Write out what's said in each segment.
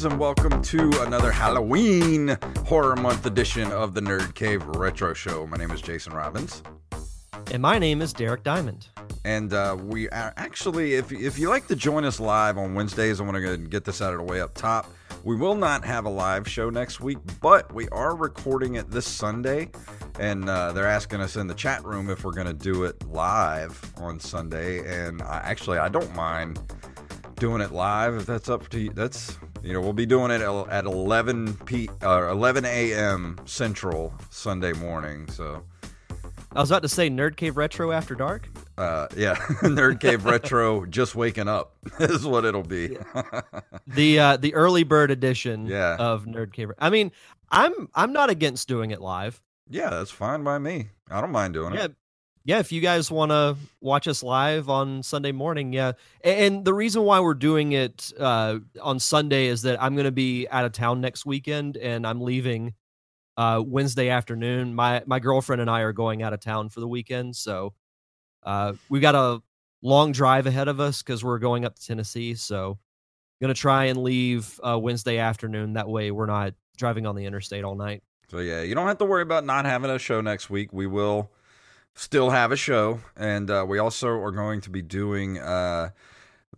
Programs, and welcome to another Halloween Horror Month edition of the Nerd Cave Retro Show. My name is Jason Robbins. And my name is Derek Diamond. And uh, we are actually, if, if you like to join us live on Wednesdays, I want to get this out of the way up top. We will not have a live show next week, but we are recording it this Sunday. And uh, they're asking us in the chat room if we're going to do it live on Sunday. And I, actually, I don't mind doing it live if that's up to you. That's you know we'll be doing it at 11 p uh, 11 a.m. Central Sunday morning. So I was about to say Nerd Cave Retro after dark. Uh, yeah, Nerd Cave Retro just waking up is what it'll be. the uh, the early bird edition Yeah. of Nerd Cave. I mean, I'm I'm not against doing it live. yeah, that's fine by me. I don't mind doing Yeah. it. Yeah, if you guys want to watch us live on Sunday morning, yeah. And the reason why we're doing it uh, on Sunday is that I'm going to be out of town next weekend, and I'm leaving uh, Wednesday afternoon. My my girlfriend and I are going out of town for the weekend, so uh, we got a long drive ahead of us because we're going up to Tennessee. So, I'm gonna try and leave uh, Wednesday afternoon. That way, we're not driving on the interstate all night. So yeah, you don't have to worry about not having a show next week. We will still have a show, and uh, we also are going to be doing uh,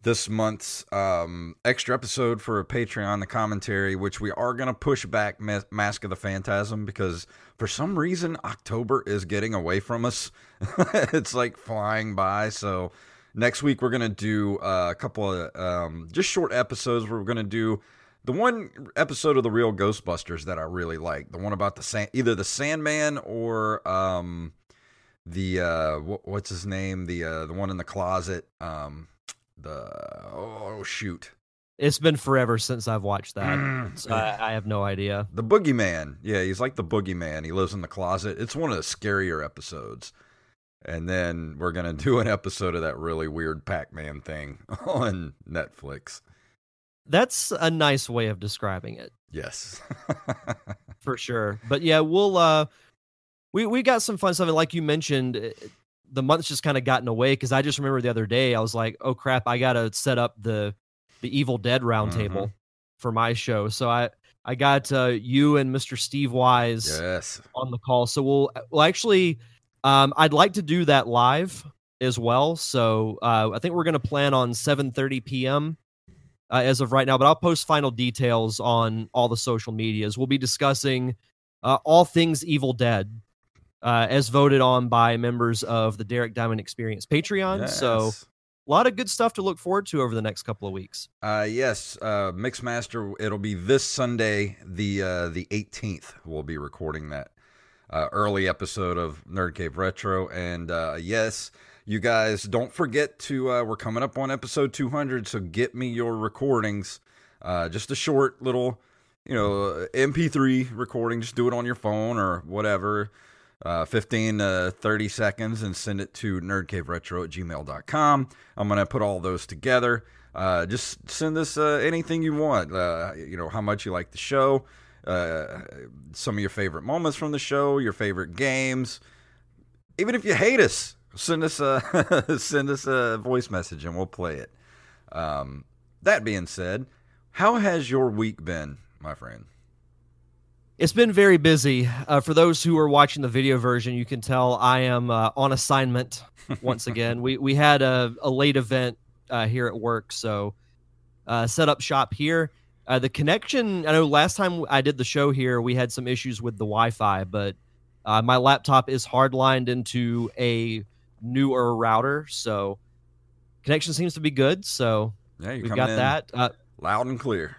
this month's um, extra episode for Patreon, the commentary, which we are going to push back Ma- Mask of the Phantasm because for some reason October is getting away from us. it's like flying by. So next week we're going to do uh, a couple of um, just short episodes. We're going to do the one episode of the real Ghostbusters that I really like, the one about the sand, either the Sandman or um, the uh, wh- what's his name, the uh, the one in the closet, um, the oh shoot, It's been forever since I've watched that, Mm. so I, I have no idea. the Boogeyman. Yeah, he's like the Boogeyman. He lives in the closet. It's one of the scarier episodes. And then we're gonna do an episode of that really weird Pac-Man thing on Netflix. That's a nice way of describing it Yes. for sure. But yeah, we'll uh we we got some fun stuff and like you mentioned the month's just kind of gotten away cuz I just remember the other day I was like, "Oh crap, I got to set up the the Evil Dead roundtable Mhm. for my show." So I I got uh you and Mr. Steve Wise yes. on the call. So we'll we'll actually um I'd like to do that live as well. So uh I think we're going to plan on 7:30 p.m. Uh, as of right now, but I'll post final details on all the social medias. We'll be discussing uh, all things Evil Dead uh, as voted on by members of the Derek Diamond Experience Patreon. So a lot of good stuff to look forward to over the next couple of weeks. Uh, yes, uh, Mixmaster. It'll be this Sunday, the uh, the 18th. We'll be recording that uh, early episode of Nerd Cave Retro, and uh, yes, you guys don't forget to. Uh, we're coming up on episode 200, so get me your recordings. Uh, just a short little, you know, MP3 recording. Just do it on your phone or whatever. Uh, 15 to 30 seconds and send it to nerdcaveretro at gmail.com. I'm going to put all those together. Uh, just send us uh, anything you want. Uh, you know, how much you like the show, uh, some of your favorite moments from the show, your favorite games. Even if you hate us, send us a send us a voice message and we'll play it. Um, that being said, how has your week been, my friend? It's been very busy. Uh, for those who are watching the video version, you can tell I am uh, on assignment once again. we we had a, a late event uh, here at work, so uh, set up shop here. Uh, the connection. I know last time I did the show here, we had some issues with the Wi-Fi, but uh, my laptop is hardlined into a newer router, so connection seems to be good. So Yeah, you we've got that. Uh, loud and clear.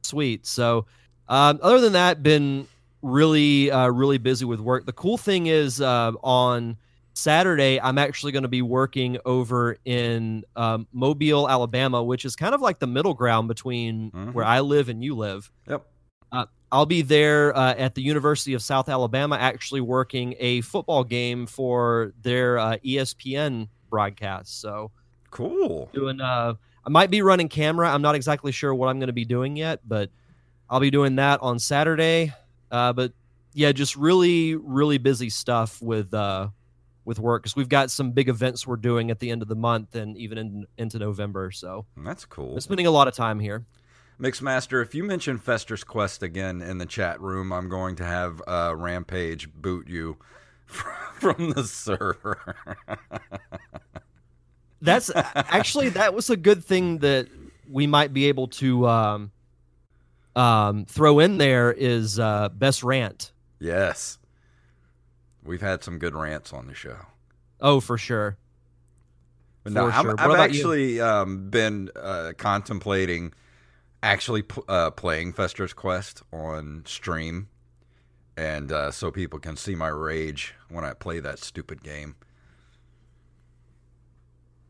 Sweet. So, um, other than that, been really, uh, really busy with work. The cool thing is uh, on Saturday, I'm actually going to be working over in um, Mobile, Alabama, which is kind of like the middle ground between Mhm. where I live and you live. Yep. Uh, I'll be there uh, at the University of South Alabama, actually working a football game for their uh, ESPN broadcast. So Cool. doing, uh, I might be running camera. I'm not exactly sure what I'm going to be doing yet, but I'll be doing that on Saturday. Uh, but yeah, just really, really busy stuff with uh, with work because we've got some big events we're doing at the end of the month and even in, into November. So That's cool. I'm spending a lot of time here. Mixmaster, if you mention Fester's Quest again in the chat room, I'm going to have uh, Rampage boot you from the server. That's actually that was a good thing that we might be able to um, um, throw in there is uh, best rant. yes. We've had some good rants on the show. Oh, for sure. But no, For sure. What I've actually um, been uh, contemplating actually pl- uh, playing Fester's Quest on stream, and uh, so people can see my rage when I play that stupid game.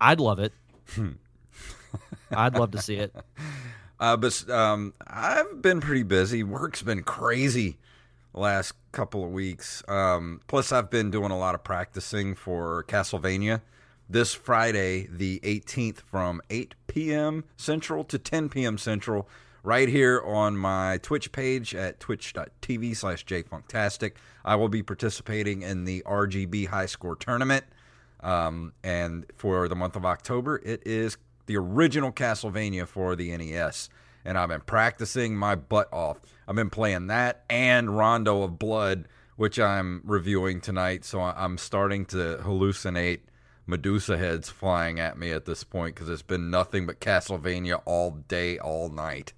I'd love it. I'd love to see it. Uh, but um, I've been pretty busy. Work's been crazy last couple of weeks. Um, plus, I've been doing a lot of practicing for Castlevania this Friday, the 18th, from 8 p.m. Central to 10 p.m. Central, right here on my Twitch page at twitch.tv slash jfunktastic. I will be participating in the RGB High Score Tournament. Um, and for the month of October, it is the original Castlevania for the NES. And I've been practicing my butt off. I've been playing that and Rondo of Blood, which I'm reviewing tonight. So I'm starting to hallucinate Medusa heads flying at me at this point because it's been nothing but Castlevania all day, all night.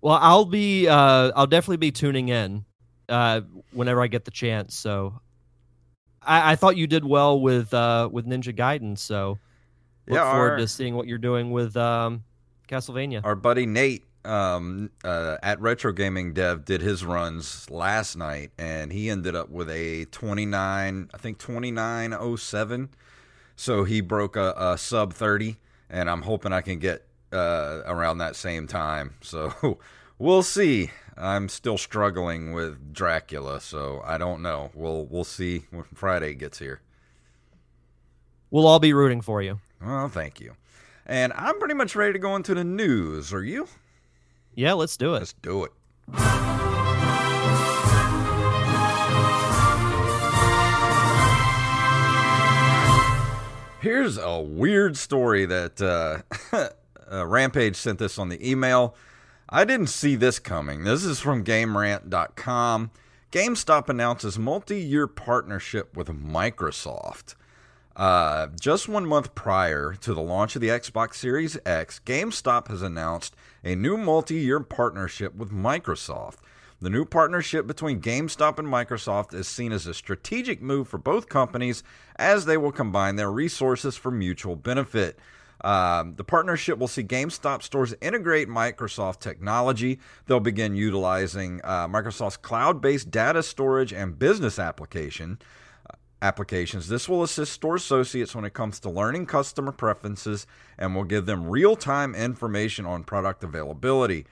Well, I'll be uh I'll definitely be tuning in uh whenever I get the chance. So I, I thought you did well with uh with Ninja Gaiden, so look Yeah, forward our- to seeing what you're doing with um Castlevania. Our buddy Nate um, uh, at Retro Gaming Dev did his runs last night, and he ended up with a 29, I think 2907. So he broke a, a sub 30, and I'm hoping I can get uh, around that same time. So we'll see. I'm still struggling with Dracula, so I don't know. We'll we'll see when Friday gets here. We'll all be rooting for you. Well, thank you. And I'm pretty much ready to go into the news. Are you? Yeah, let's do it. Let's do it. Here's a weird story that uh, uh, Rampage sent this on the email. I didn't see this coming. This is from GameRant.com. GameStop announces multi year partnership with Microsoft. Uh, just one month prior to the launch of the Xbox Series X, GameStop has announced a new multi year partnership with Microsoft. The new partnership between GameStop and Microsoft is seen as a strategic move for both companies as they will combine their resources for mutual benefit. Um, the partnership will see GameStop stores integrate Microsoft technology. They'll begin utilizing uh, Microsoft's cloud based data storage and business application applications. This will assist store associates when it comes to learning customer preferences and will give them real time information on product availability.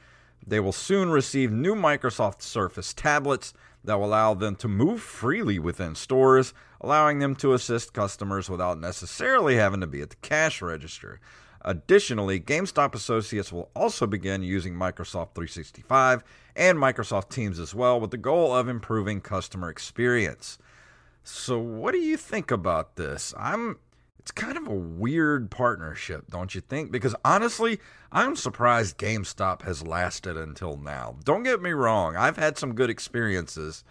They will soon receive new Microsoft Surface tablets that will allow them to move freely within stores, allowing them to assist customers without necessarily having to be at the cash register. Additionally, GameStop associates will also begin using Microsoft 365 and Microsoft Teams as well, with the goal of improving customer experience. So, what do you think about this? I'm. It's kind of a weird partnership, don't you think? Because honestly, I'm surprised GameStop has lasted until now. Don't get me wrong, I've had some good experiences,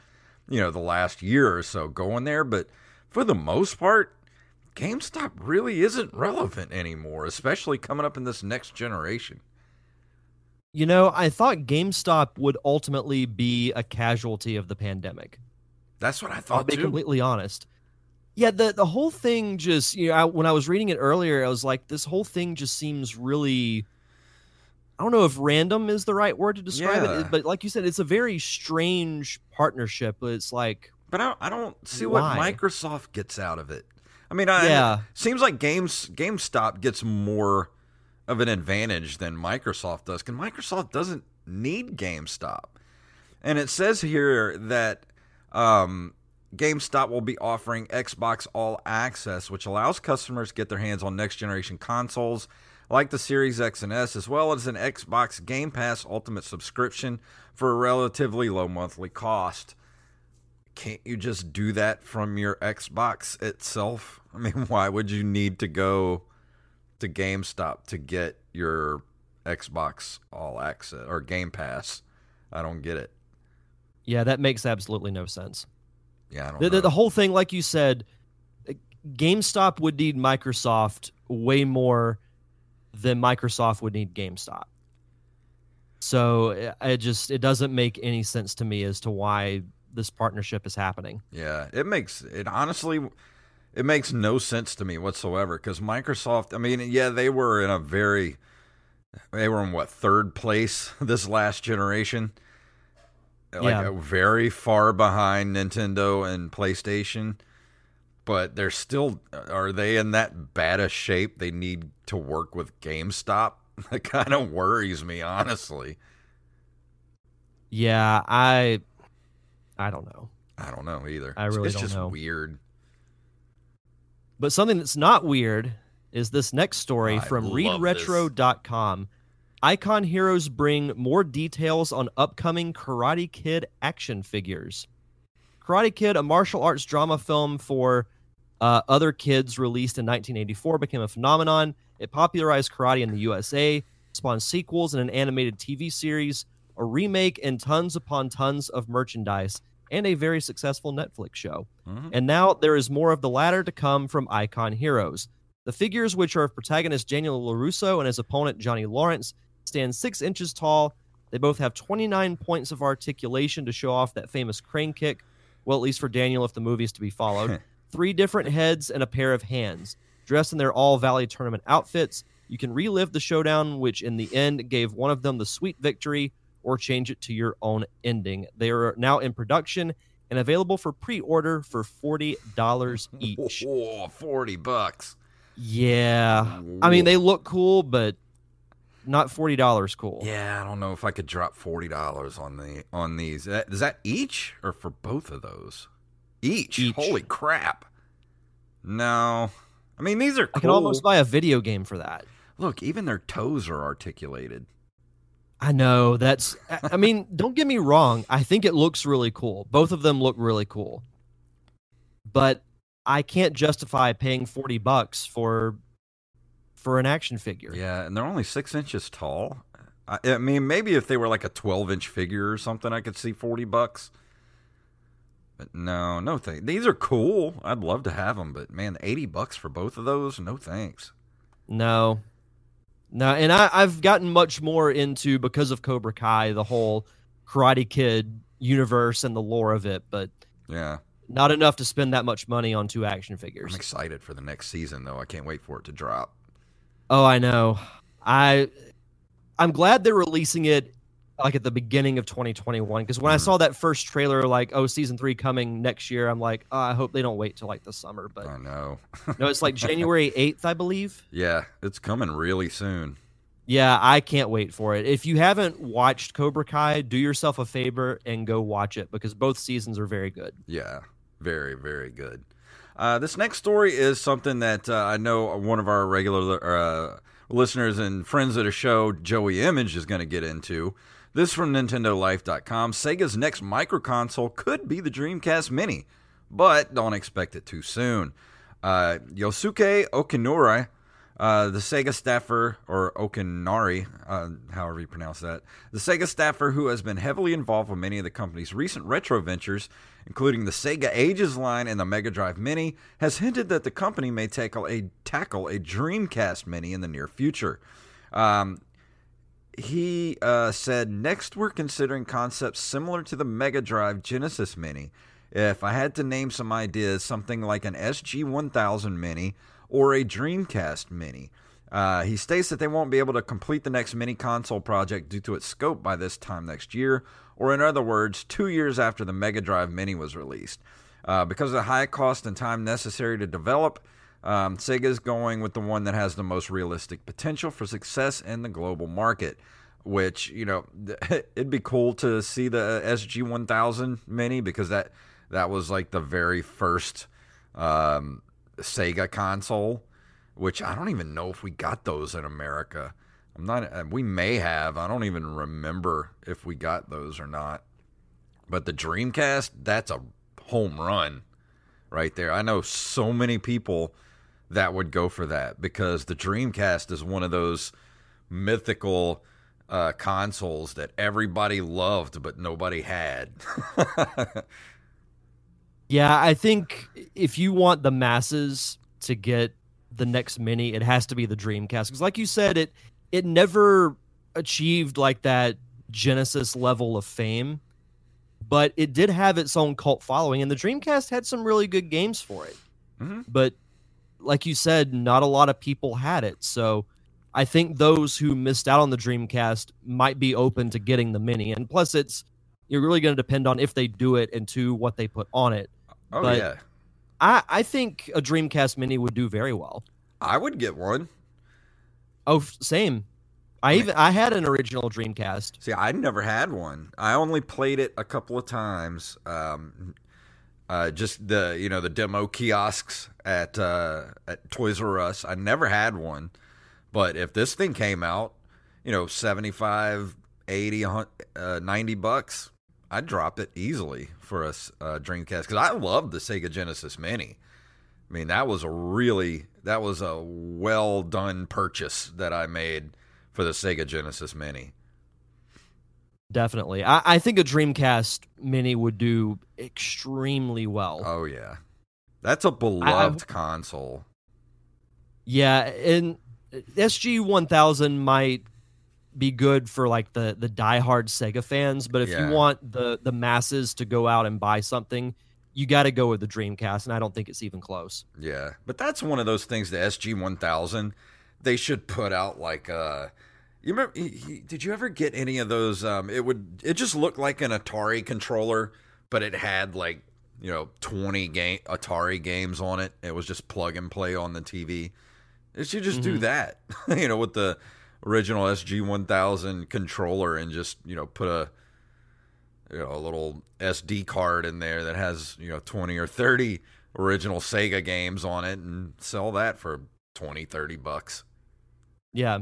you know, the last year or so going there, but for the most part, GameStop really isn't relevant anymore, especially coming up in this next generation. You know, I thought GameStop would ultimately be a casualty of the pandemic. That's what I thought. I'll be too. completely honest. Yeah, the the whole thing just you know I, when I was reading it earlier, I was like, this whole thing just seems really. I don't know if random is the right word to describe Yeah. it, but like you said, it's a very strange partnership. But it's like But I, I don't see Why? what Microsoft gets out of it. I mean, I, Yeah. seems like Games GameStop gets more of an advantage than Microsoft does. Because Microsoft doesn't need GameStop, and it says here that um, GameStop will be offering Xbox All Access, which allows customers to get their hands on next generation consoles like the Series X and S, as well as an Xbox Game Pass Ultimate subscription for a relatively low monthly cost. Can't you just do that from your Xbox itself? I mean, why would you need to go to GameStop to get your Xbox All Access or Game Pass? I don't get it. Yeah, that makes absolutely no sense. Yeah, I don't The, know. the, the whole thing, like you said, GameStop would need Microsoft way more than Microsoft would need GameStop. So it- it just it doesn't make any sense to me as to why this partnership is happening. Yeah, it makes it honestly it makes no sense to me whatsoever cuz Microsoft, I mean, yeah, they were in a very they were in what third place this last generation. Like Yeah. uh, very far behind Nintendo and PlayStation. But they're still are they in that bad a shape they need to work with GameStop? That kind of worries me honestly. Yeah, I I don't know. I don't know either. I really it's don't just know. weird. But something that's not weird is this next story I from readretro.com. Icon Heroes bring more details on upcoming Karate Kid action figures. Karate Kid, a martial arts drama film for uh, other kids released in 1984, became a phenomenon. It popularized karate in the USA, spawned sequels and an animated TV series, a remake, and tons upon tons of merchandise, and a very successful Netflix show. Mhm. And now there is more of the latter to come from Icon Heroes. The figures, which are of protagonist Daniel LaRusso and his opponent Johnny Lawrence, stand six inches tall. They both have 29 points of articulation to show off that famous crane kick. Well, at least for Daniel, if the movie is to be followed. Three different heads and a pair of hands. Dressed in their All Valley tournament outfits, you can relive the showdown, which in the end gave one of them the sweet victory, or change it to your own ending. They are now in production and available for pre-order for forty dollars each. Whoa, 40 bucks. yeah, I mean they look cool, but not forty dollars cool. Yeah, I don't know if I could drop forty dollars on the on these. Is that each or for both of those? Each. Each. Holy crap! No, I mean these are cool. I can almost buy a video game for that. Look, even their toes are articulated. I know that's. I- I mean, don't get me wrong. I think it looks really cool. Both of them look really cool, but I can't justify paying forty bucks for for an action figure. Yeah, and they're only six inches tall. I, I mean, maybe if they were like a twelve-inch figure or something, I could see forty bucks. But no, no thanks. These are cool. I'd love to have them, but man, eighty bucks for both of those? No thanks. No, no, and I, I've gotten much more into because of Cobra Kai, the whole Karate Kid universe and the lore of it, but Yeah. not enough to spend that much money on two action figures. I'm excited for the next season, though. I can't wait for it to drop. Oh, I know. I I'm glad they're releasing it like at the beginning of 2021 because when I Mhm. saw that first trailer, like oh season three coming next year, I'm like oh, I hope they don't wait till like the summer. But I know. no, it's like January 8th, I believe. Yeah, it's coming really soon. Yeah, I can't wait for it. If you haven't watched Cobra Kai, do yourself a favor and go watch it because both seasons are very good. Yeah, very, very good. Uh, this next story is something that uh, I know one of our regular uh, listeners and friends of the show, Joey Image, is going to get into. This from NintendoLife.com. Sega's next microconsole could be the Dreamcast Mini, but don't expect it too soon. Uh, Yosuke Okinura, uh, the Sega staffer, or Okinari, uh, however you pronounce that, the Sega staffer who has been heavily involved with many of the company's recent retro ventures, including the Sega Ages line and the Mega Drive Mini, has hinted that the company may tackle a tackle a Dreamcast Mini in the near future. Um, he uh, said, Next, we're considering concepts similar to the Mega Drive Genesis Mini. If I had to name some ideas, something like an SG 1000 Mini or a Dreamcast Mini. Uh, he states that they won't be able to complete the next mini console project due to its scope by this time next year, or in other words, two years after the Mega Drive Mini was released. Uh, because of the high cost and time necessary to develop, um, Sega is going with the one that has the most realistic potential for success in the global market. Which you know, it'd be cool to see the SG 1000 Mini because that that was like the very first um, Sega console. Which I don't even know if we got those in America. I'm not. uh, We may have. I don't even remember if we got those or not. But the Dreamcast, that's a home run right there. I know so many people that would go for that because the Dreamcast is one of those mythical uh, consoles that everybody loved but nobody had. Yeah, I think if you want the masses to get the next mini, it has to be the Dreamcast because, like you said, it it never achieved like that Genesis level of fame, but it did have its own cult following, and the Dreamcast had some really good games for it. Mhm. But like you said, not a lot of people had it, so I think those who missed out on the Dreamcast might be open to getting the mini, and plus, it's you're really going to depend on if they do it and to what they put on it. Oh But- yeah, I, I think a Dreamcast Mini would do very well. I would get one. Oh, same. I even I had an original Dreamcast. See, I never had one. I only played it a couple of times. Um, uh, just the you know the demo kiosks at uh, at Toys R Us. I never had one, but if this thing came out, you know, 75, 80, uh, 90 bucks, I'd drop it easily for a uh, Dreamcast because I love the Sega Genesis Mini. I mean, that was a really that was a well done purchase that I made for the Sega Genesis Mini. Definitely. I, I think a Dreamcast Mini would do extremely well. Oh yeah, that's a beloved console. yeah, and SG one thousand might be good for like the the diehard Sega fans, but if Yeah. you want the the masses to go out and buy something, you got to go with the Dreamcast, and I don't think it's even close. Yeah, but that's one of those things. The SG one thousand, they should put out like uh You remember? he- he- Did you ever get any of those? Um, it would. It just looked like an Atari controller, but it had like you know twenty game Atari games on it. It was just plug and play on the TV. It should just do Mhm. that. you know, with the original SG one thousand controller, and just you know put a you know a little SD card in there that has you know twenty or thirty original Sega games on it, and sell that for 20, 30 bucks. Yeah.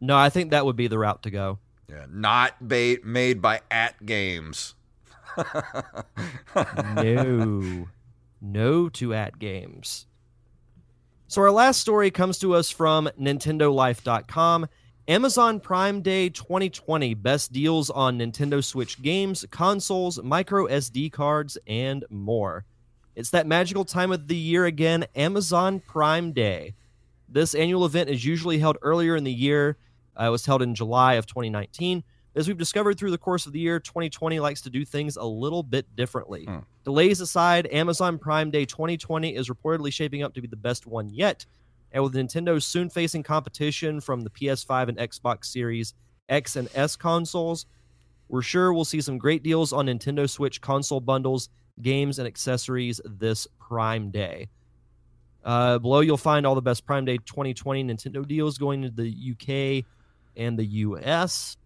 No, I think that would be the route to go. Yeah, not ba- made by AtGames. no. No to AtGames. So our last story comes to us from NintendoLife.com. Amazon Prime Day 2020 best deals on Nintendo Switch games, consoles, micro SD cards, and more. It's that magical time of the year again, Amazon Prime Day. This annual event is usually held earlier in the year. Uh, it was held in July of 2019. As we've discovered through the course of the year, 2020 likes to do things a little bit differently. Hmm. Delays aside, Amazon Prime Day 2020 is reportedly shaping up to be the best one yet. And with Nintendo soon facing competition from the PS5 and Xbox Series X and S consoles, we're sure we'll see some great deals on Nintendo Switch console bundles, games, and accessories this Prime Day. Uh, below, you'll find all the best Prime Day 2020 Nintendo deals going to the UK and the US.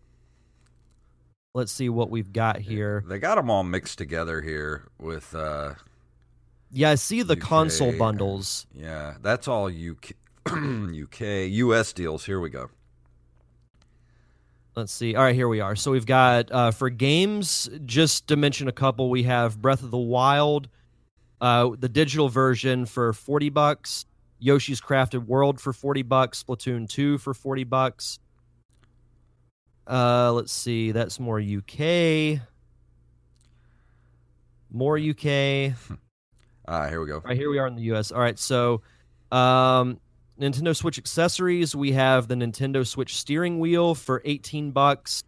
Let's see what we've got here. They got them all mixed together here with, uh, Yeah, I see the console bundles. yeah, that's all UK, UK, US deals. Here we go. Let's see. All right, here we are. So we've got uh, for games, just to mention a couple, we have Breath of the Wild, uh, the digital version for forty bucks, Yoshi's Crafted World for forty bucks, Splatoon two for forty bucks. Uh, let's see. That's more UK. More UK. Ah, here we go. All right, here we are in the US. All right, so um Nintendo Switch accessories, we have the Nintendo Switch steering wheel for 18 bucks.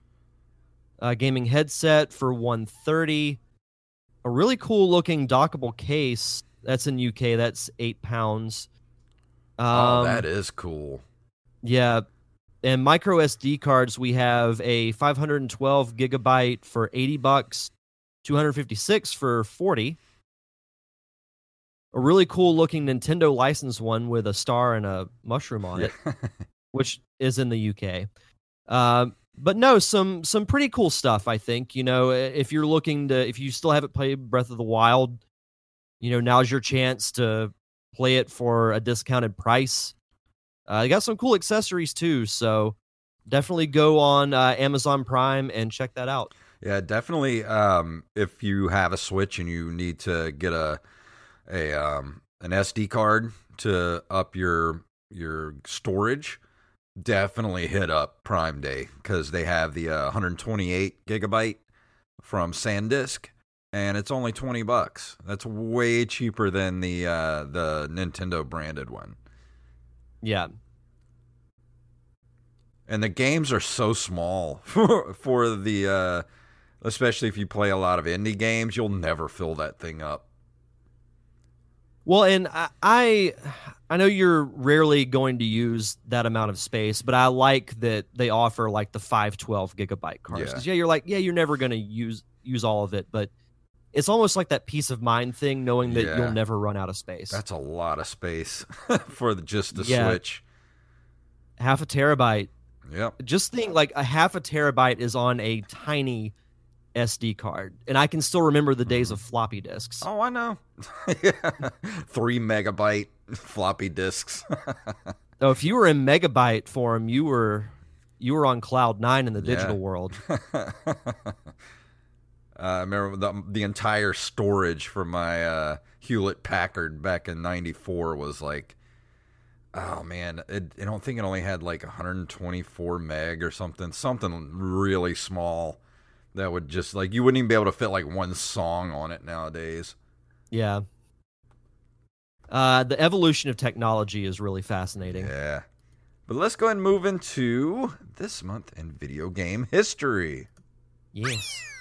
Uh, gaming headset for 130. A really cool looking dockable case. That's in UK. That's 8 pounds. Um, oh, that is cool. yeah. And micro SD cards, we have a 512 gigabyte for 80 bucks, 256 for 40. a really cool looking Nintendo licensed one with a star and a mushroom on it, which is in the UK. Uh, but no, some some pretty cool stuff. I think you know if you're looking to if you still haven't played Breath of the Wild, you know now's your chance to play it for a discounted price. Uh, got some cool accessories too, so definitely go on uh, Amazon Prime and check that out. Yeah, definitely. Um, if you have a Switch and you need to get a a um, an SD card to up your your storage, definitely hit up Prime Day because they have the uh, 128 gigabyte from SanDisk, and it's only 20 bucks. That's way cheaper than the uh, the Nintendo branded one. Yeah. And the games are so small for for the uh, especially if you play a lot of indie games, you'll never fill that thing up. Well, and I, I, I know you're rarely going to use that amount of space, but I like that they offer like the 512 gigabyte cards. Yeah. yeah, you're like, yeah, you're never going to use use all of it, but it's almost like that peace of mind thing, knowing that yeah. you'll never run out of space. That's a lot of space for the, just the yeah. Switch. Half a terabyte. Yeah. Just think like a half a terabyte is on a tiny SD card, and I can still remember the days of mm-hmm. floppy disks. Oh, I know. Three megabyte floppy disks. oh, if you were in megabyte form, you were you were on cloud nine in the digital yeah. world. Uh, I remember the the entire storage for my uh, Hewlett Packard back in '94 was like, oh man, it, I don't think it only had like 124 meg or something, something really small that would just like you wouldn't even be able to fit like one song on it nowadays. Yeah. Uh, the evolution of technology is really fascinating. Yeah. But let's go ahead and move into this month in video game history. Yes.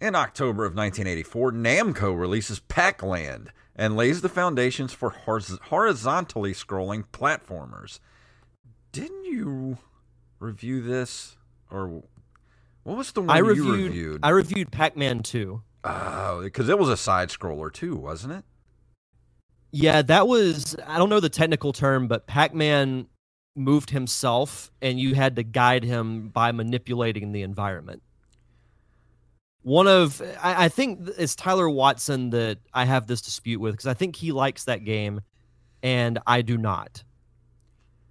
In October of 1984, Namco releases Pac-Land, and lays the foundations for horizontally scrolling platformers. Didn't you review this or what was the one I reviewed, you reviewed? I reviewed Pac-Man 2. Oh, because it was a side scroller too, wasn't it? Yeah, that was I don't know the technical term, but Pac-Man moved himself and you had to guide him by manipulating the environment one of I, I, think it's Tyler Watson that I have this dispute with because I think he likes that game and I do not.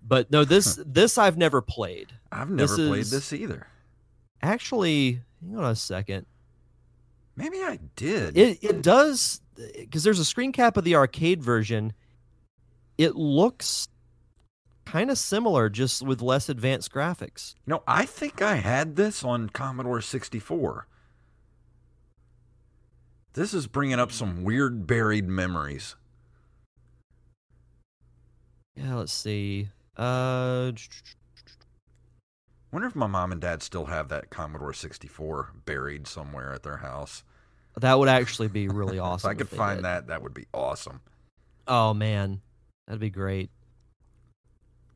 But no, this this I've never played. I've never this played is, this either. Actually, hang on a second. Maybe I did. It it does because there's a screen cap of the arcade version. It looks kind of similar, just with less advanced graphics. no, I think I had this on Commodore 64. This is bringing up some weird buried memories. Yeah, let's see. Uh, wonder if my mom and dad still have that Commodore 64 buried somewhere at their house. That would actually be really awesome. if I could find did. that, that would be awesome. Oh man, that'd be great.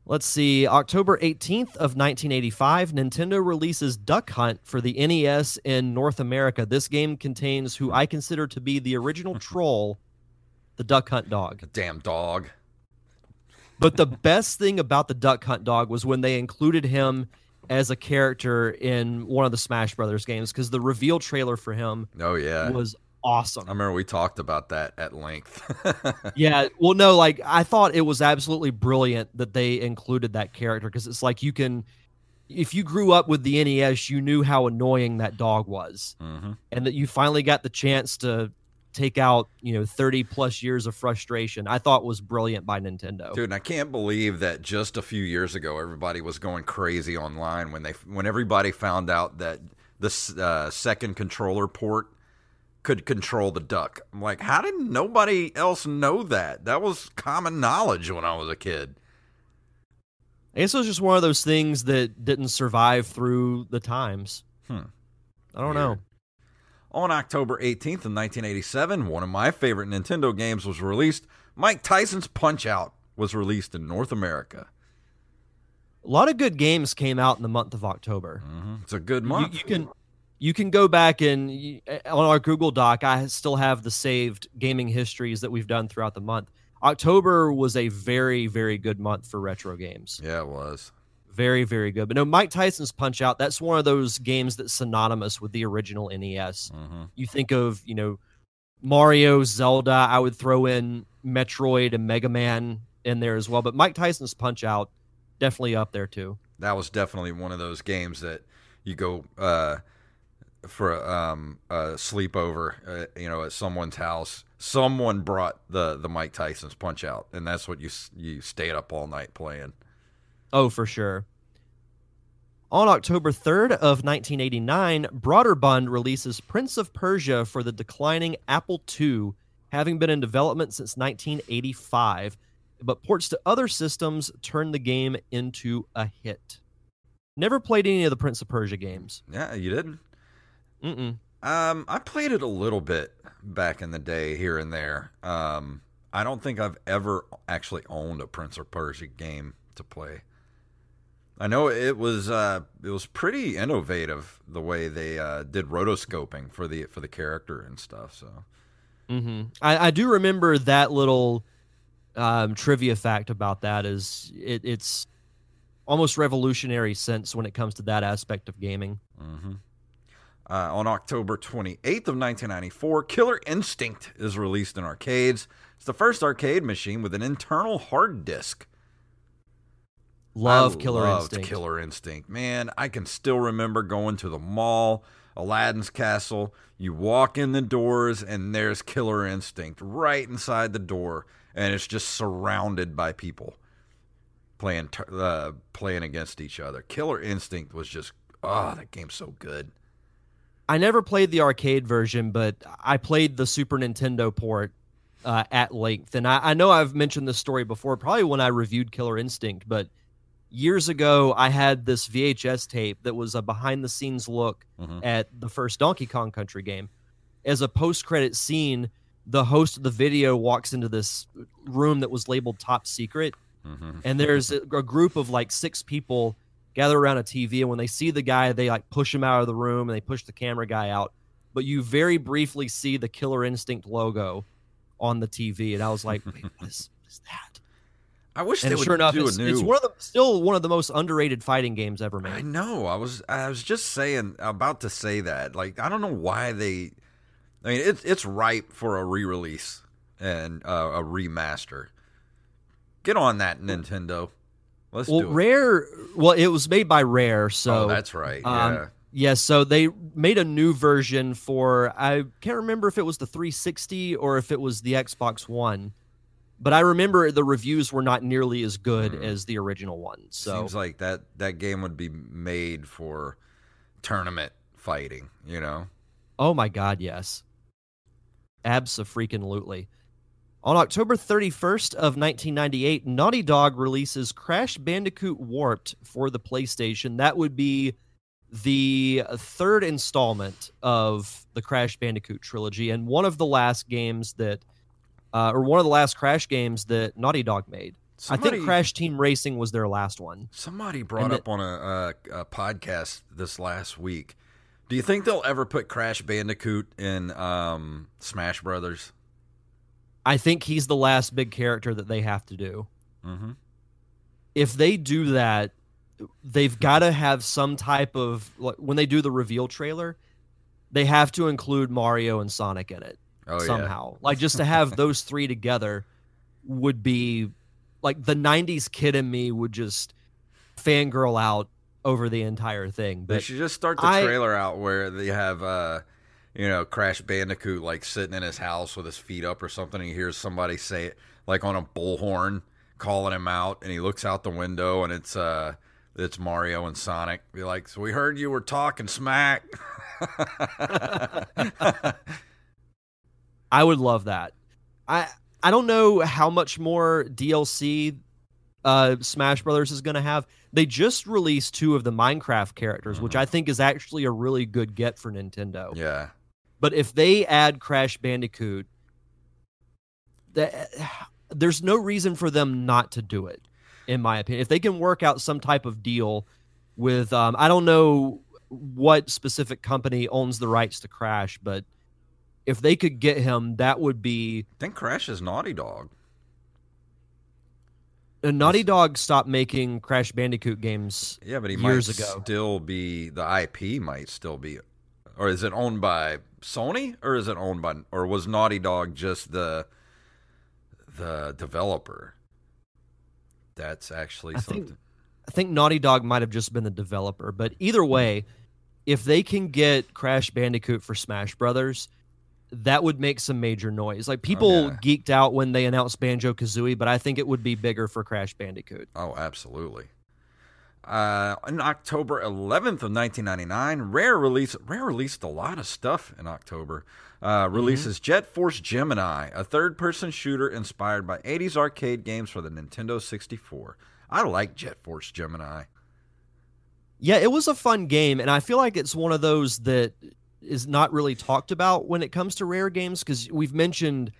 Let's see. October 18th of 1985, Nintendo releases Duck Hunt for the NES in North America. This game contains who I consider to be the original troll, the Duck Hunt dog. The damn dog. But the best thing about the Duck Hunt dog was when they included him as a character in one of the Smash Brothers games because the reveal trailer for him oh yeah was awesome. I remember we talked about that at length. yeah. Well, no, like I thought it was absolutely brilliant that they included that character because it's like you can, if you grew up with the NES, you knew how annoying that dog was, mm-hmm. and that you finally got the chance to take out you know 30 plus years of frustration i thought was brilliant by nintendo dude and i can't believe that just a few years ago everybody was going crazy online when they when everybody found out that the uh, second controller port could control the duck. I'm like, how did nobody else know that? That was common knowledge when I was a kid. I guess it was just one of those things that didn't survive through the times. Hmm. I don't Weird. know. On October 18th of 1987, one of my favorite Nintendo games was released. Mike Tyson's Punch Out was released in North America. A lot of good games came out in the month of October. hmm It's a good month. You, can you can go back and eh, on our Google Doc. I still have the saved gaming histories that we've done throughout the month. October was a very very good month for retro games. yeah, it was. Very very good. But no, Mike Tyson's Punch Out. That's one of those games that's synonymous with the original NES. hmm You think of you know Mario, Zelda. I would throw in Metroid and Mega Man in there as well. But Mike Tyson's Punch Out definitely up there too. That was definitely one of those games that you go uh, for a, um, a sleepover, uh, you know, at someone's house. Someone brought the the Mike Tyson's Punch Out, and that's what you you stayed up all night playing. Oh, for sure. On October 3rd of 1989, Broderbund releases Prince of Persia for the declining Apple II, having been in development since 1985, but ports to other systems turned the game into a hit. Never played any of the Prince of Persia games. Yeah, you didn't. Mm-mm. Um, I played it a little bit back in the day, here and there. Um, I don't think I've ever actually owned a Prince of Persia game to play. I know it was uh, it was pretty innovative the way they uh, did rotoscoping for the for the character and stuff. So hmm I, I do remember that little um, trivia fact about that is it, it's almost revolutionary sense when it comes to that aspect of gaming. hmm Uh, on October 28th of 1994, Killer Instinct is released in arcades. It's the first arcade machine with an internal hard disk. Love I Killer Instinct. Killer Instinct. Man, I can still remember going to the mall, Aladdin's castle. You walk in the doors, and there's Killer Instinct right inside the door, and it's just surrounded by people playing uh, playing against each other. Killer Instinct was just oh, that game's so good. I never played the arcade version, but I played the Super Nintendo port uh, at length. And I, I know I've mentioned this story before, probably when I reviewed Killer Instinct, but years ago, I had this VHS tape that was a behind the scenes look Mhm. at the first Donkey Kong Country game. As a post credit scene, the host of the video walks into this room that was labeled top secret hmm and there's a, a group of like six people gather around a TV, and when they see the guy, they like push him out of the room and they push the camera guy out. But you very briefly see the Killer Instinct logo on the TV, and I was like, Wait, what, is, what is that? I wish they And would sure enough, do it's, a new. it's one of the still one of the most underrated fighting games ever made. I know. I was I was just saying about to say that. Like I don't know why they. I mean, it's it's ripe for a re-release and uh, a remaster. Get on that, Nintendo. Let's Well, do it. Rare, well, it was made by Rare, so oh, that's right. um, yeah. Yeah, so they made a new version for I can't remember if it was the 360 or if it was the Xbox One. But I remember the reviews were not nearly as good Hmm. as the original one. So Seems like that that game would be made for tournament fighting. You know. Oh my god, yes. Abso-freaking-lutely. On October 31st of 1998, Naughty Dog releases Crash Bandicoot Warped for the PlayStation. That would be the third installment of the Crash Bandicoot trilogy and one of the last games that uh, or one of the last Crash games that Naughty Dog made. I think Crash Team Racing was their last one. Somebody brought up on a, a, a podcast this last week. Do you think they'll ever put Crash Bandicoot in um, Smash Brothers? I think he's the last big character that they have to do. Mm-hmm. if they do that, they've got to have some type of like when they do the reveal trailer, they have to include Mario and Sonic in it Oh somehow. Like just to have those three together would be like the '90s kid in me would just fangirl out over the entire thing. They But should just start the I- trailer out where they have, uh, you know, Crash Bandicoot like sitting in his house with his feet up or something. And he hears somebody say it like on a bullhorn calling him out, and he looks out the window and it's uh, it's Mario and Sonic. Be like, so we heard you were talking smack. I would love that. I I don't know how much more DLC uh, Smash Brothers is going to have. They just released two of the Minecraft characters, which Mhm. I think is actually a really good get for Nintendo. yeah, But if they add Crash Bandicoot, that, there's no reason for them not to do it. in my opinion. If they can work out some type of deal with, um, I don't know what specific company owns the rights to Crash, but if they could get him, that would be. I think Crash is Naughty Dog. Uh, Naughty Dog stopped making Crash Bandicoot games. Yeah, but he years might ago. still be the IP might still be, or is it owned by Sony or is it owned by or was Naughty Dog just the the developer? That's actually I something. think I think Naughty Dog might have just been the developer, but either way, if they can get Crash Bandicoot for Smash Brothers, that would make some major noise. Like people yeah. geeked out when they announced Banjo Kazooie, but I think it would be bigger for Crash Bandicoot. Oh, absolutely. Uh, on October 11th of 1999, Rare released Rare released a lot of stuff in October. Uh, releases Jet Force Gemini, a third-person shooter inspired by 80s arcade games for the Nintendo 64. I like Jet Force Gemini. Yeah, it was a fun game, and I feel like it's one of those that is not really talked about when it comes to rare games because we've mentioned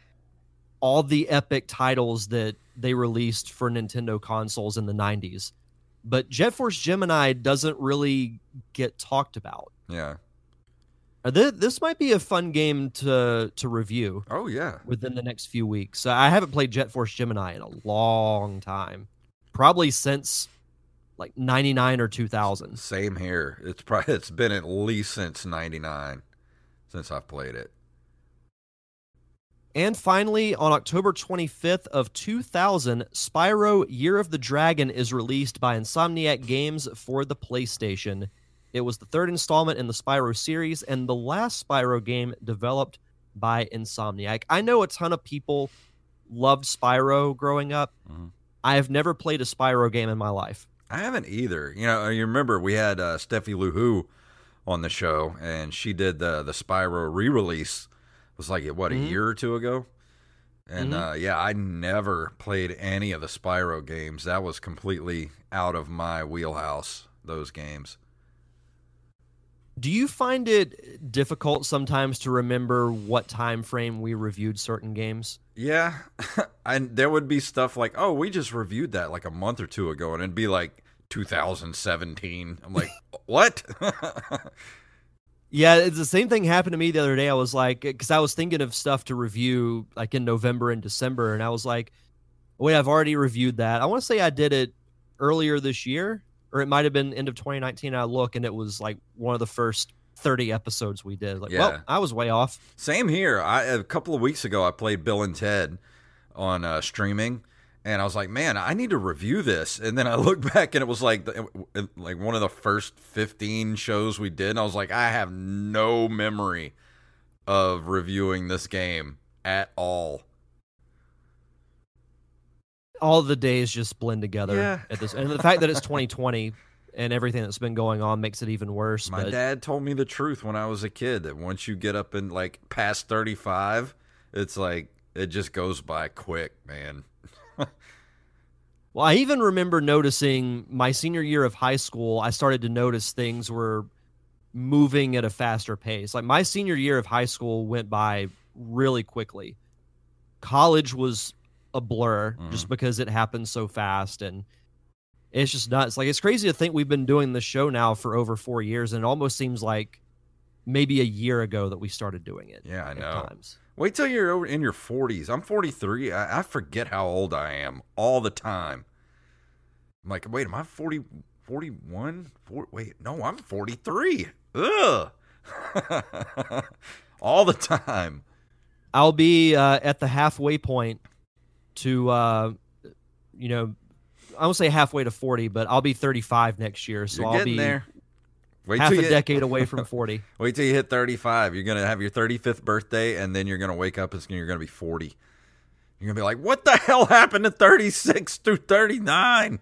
all the epic titles that they released for Nintendo consoles in the 90s. But Jet Force Gemini doesn't really get talked about. Yeah. This might be a fun game to to review Oh yeah. within the next few weeks. I haven't played Jet Force Gemini in a long time, probably since like 99 or 2000. Same here. It's probably it's been at least since '99 since I've played it. And finally, on October 25th of 2000, Spyro Year of the Dragon is released by Insomniac Games for the PlayStation. It was the third installment in the Spyro series and the last Spyro game developed by Insomniac. I know a ton of people loved Spyro growing up. Mhm. I have never played a Spyro game in my life. I haven't either. You know, you remember we had uh, Steffi Luhu on the show, and she did the the Spyro re-release. It was like what a Mhm. year or two ago, and Mhm. uh, yeah, I never played any of the Spyro games. That was completely out of my wheelhouse. Those games. Do you find it difficult sometimes to remember what time frame we reviewed certain games? Yeah, and there would be stuff like, "Oh, we just reviewed that like a month or two ago," and it'd be like 2017. I'm like, "What?" Yeah, it's the same thing happened to me the other day. I was like, because I was thinking of stuff to review like in November and December, and I was like, wait, I've already reviewed that. I want to say I did it earlier this year, or it might have been end of 2019. I look and it was like one of the first 30 episodes we did. Like, Yeah. well, I was way off. Same here. I a couple of weeks ago I played Bill and Ted on uh, streaming, and I was like, man, I need to review this. And then I looked back, and it was like the, like one of the first fifteen shows we did, and I was like, I have no memory of reviewing this game at all. All the days just blend together Yeah. at this, and the fact that it's 2020 and everything that's been going on makes it even worse. My but dad told me the truth when I was a kid that once you get up in like past thirty five, it's like it just goes by quick, man. Well, I even remember noticing my senior year of high school, I started to notice things were moving at a faster pace. Like my senior year of high school went by really quickly. College was a blur just because it happened so fast and it's just nuts. Like it's crazy to think we've been doing this show now for over 4 years and it almost seems like maybe a year ago that we started doing it. Yeah, I know. Times. Wait till you're over in your 40s. I'm 43. I, I forget how old I am all the time. I'm like, wait, am I 40, 41? Four, wait, no, I'm 43. Ugh. all the time. I'll be uh, at the halfway point to, uh, you know, I won't say halfway to 40, but I'll be 35 next year. So I'll be there. Wait half a you, decade away from 40. Wait till you hit 35. You're going to have your 35th birthday, and then you're going to wake up and you're going to be 40. You're going to be like, what the hell happened to 36 through 39?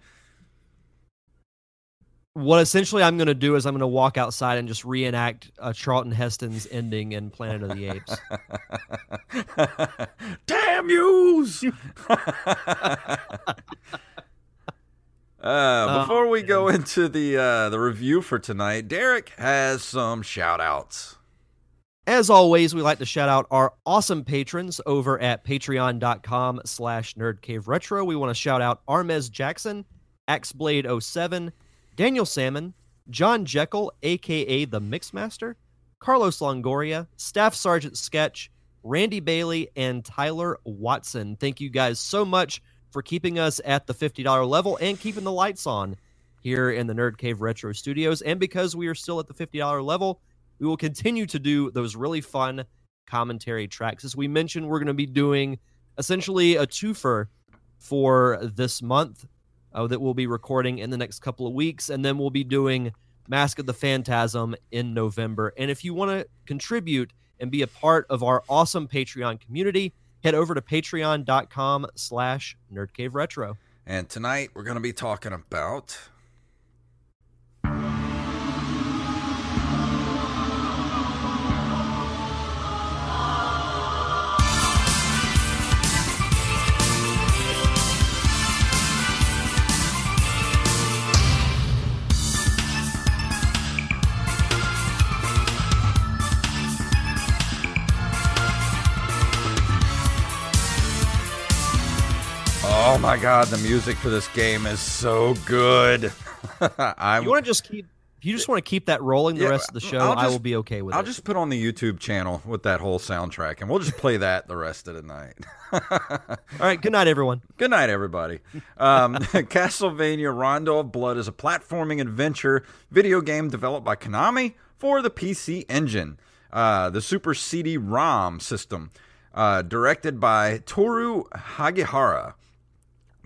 What essentially I'm going to do is I'm going to walk outside and just reenact uh, Charlton Heston's ending in Planet of the Apes. Damn yous! Uh, before we go into the uh, the review for tonight, Derek has some shout outs. As always, we like to shout out our awesome patrons over at patreon.com slash nerdcaveretro. We want to shout out Armez Jackson, Axeblade07, Daniel Salmon, John Jekyll, aka the Mixmaster, Carlos Longoria, Staff Sergeant Sketch, Randy Bailey, and Tyler Watson. Thank you guys so much for keeping us at the $50 level and keeping the lights on here in the Nerd Cave Retro Studios. And because we are still at the $50 level, we will continue to do those really fun commentary tracks. As we mentioned, we're going to be doing essentially a twofer for this month uh, that we'll be recording in the next couple of weeks. And then we'll be doing Mask of the Phantasm in November. And if you want to contribute and be a part of our awesome Patreon community, head over to patreon.com slash nerdcaveretro. And tonight we're going to be talking about Oh my god, the music for this game is so good. I you want to just keep you just want to keep that rolling the yeah, rest of the show, just, I will be okay with I'll it. I'll just put on the YouTube channel with that whole soundtrack and we'll just play that the rest of the night. All right, good night everyone. Good night everybody. Um, Castlevania Rondo of Blood is a platforming adventure video game developed by Konami for the PC Engine, uh, the Super CD-ROM system, uh, directed by Toru Hagihara.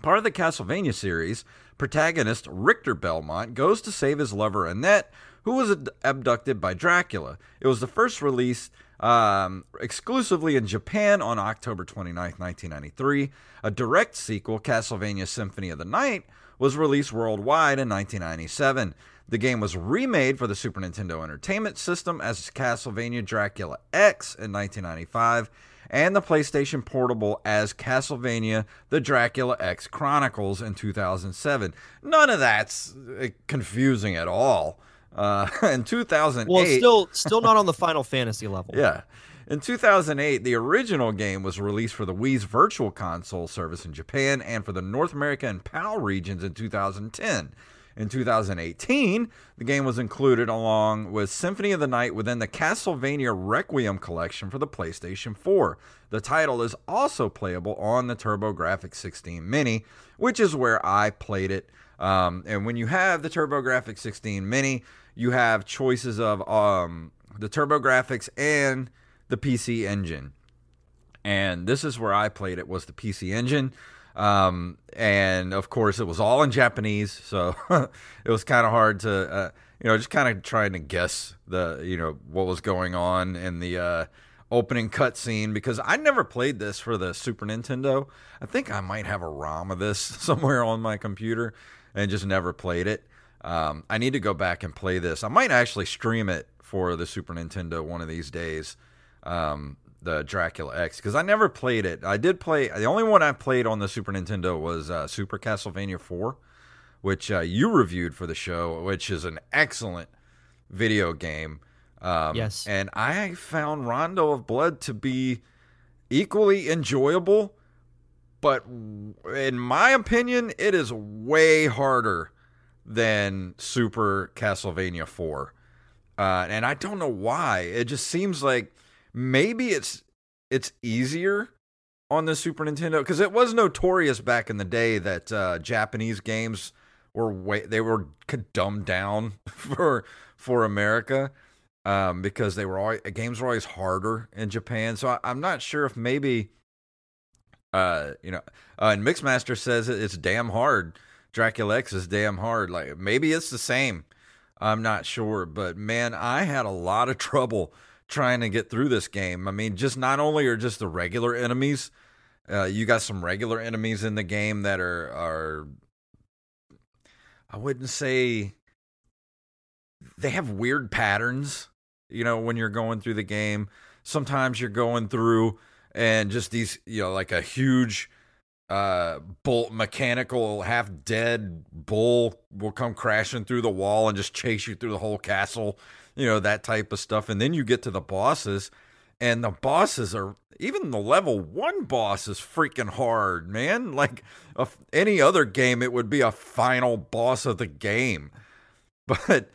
Part of the Castlevania series, protagonist Richter Belmont goes to save his lover Annette, who was abducted by Dracula. It was the first release um, exclusively in Japan on October 29, 1993. A direct sequel, Castlevania Symphony of the Night, was released worldwide in 1997. The game was remade for the Super Nintendo Entertainment System as Castlevania Dracula X in 1995 and the PlayStation Portable as Castlevania The Dracula X Chronicles in 2007. None of that's uh, confusing at all. Uh, in 2008, well, still, still not on the Final Fantasy level. Yeah. In 2008, the original game was released for the Wii's Virtual Console service in Japan and for the North America and PAL regions in 2010. In 2018, the game was included along with Symphony of the Night within the Castlevania Requiem collection for the PlayStation 4. The title is also playable on the TurboGrafx 16 Mini, which is where I played it. Um, and when you have the TurboGrafx 16 Mini, you have choices of um, the TurboGrafx and the PC Engine. And this is where I played it was the PC Engine. Um, and of course, it was all in Japanese, so it was kind of hard to, uh, you know, just kind of trying to guess the, you know, what was going on in the uh, opening cutscene because I never played this for the Super Nintendo. I think I might have a ROM of this somewhere on my computer and just never played it. Um, I need to go back and play this. I might actually stream it for the Super Nintendo one of these days. Um, the Dracula X because I never played it. I did play the only one I played on the Super Nintendo was uh, Super Castlevania 4, which uh, you reviewed for the show, which is an excellent video game. Um, yes, and I found Rondo of Blood to be equally enjoyable, but in my opinion, it is way harder than Super Castlevania 4. Uh, and I don't know why. It just seems like maybe it's it's easier on the Super Nintendo because it was notorious back in the day that uh, Japanese games were way they were dumbed down for for America um, because they were always games were always harder in Japan. So I, am not sure if maybe uh you know uh, and Mixmaster says it's damn hard. Dracula X is damn hard. Like maybe it's the same. I'm not sure, but man, I had a lot of trouble trying to get through this game. I mean, just not only are just the regular enemies, uh, you got some regular enemies in the game that are are I wouldn't say they have weird patterns, you know, when you're going through the game. Sometimes you're going through and just these, you know, like a huge uh bull mechanical half dead bull will come crashing through the wall and just chase you through the whole castle you know that type of stuff and then you get to the bosses and the bosses are even the level one boss is freaking hard, man. Like a, any other game, it would be a final boss of the game, but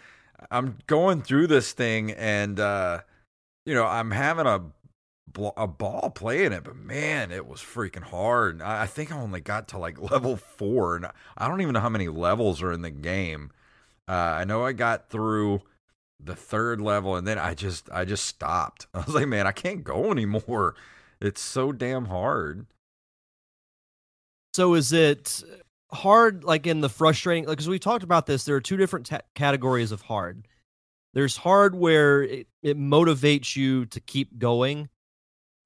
I'm going through this thing and uh, you know I'm having a a ball playing it, but man, it was freaking hard. I think I only got to like level four, and I don't even know how many levels are in the game. Uh, I know I got through the third level, and then I just I just stopped. I was like, man, I can't go anymore. It's so damn hard. So is it hard, like in the frustrating? Like Because we talked about this, there are two different t- categories of hard. There's hard where it, it motivates you to keep going,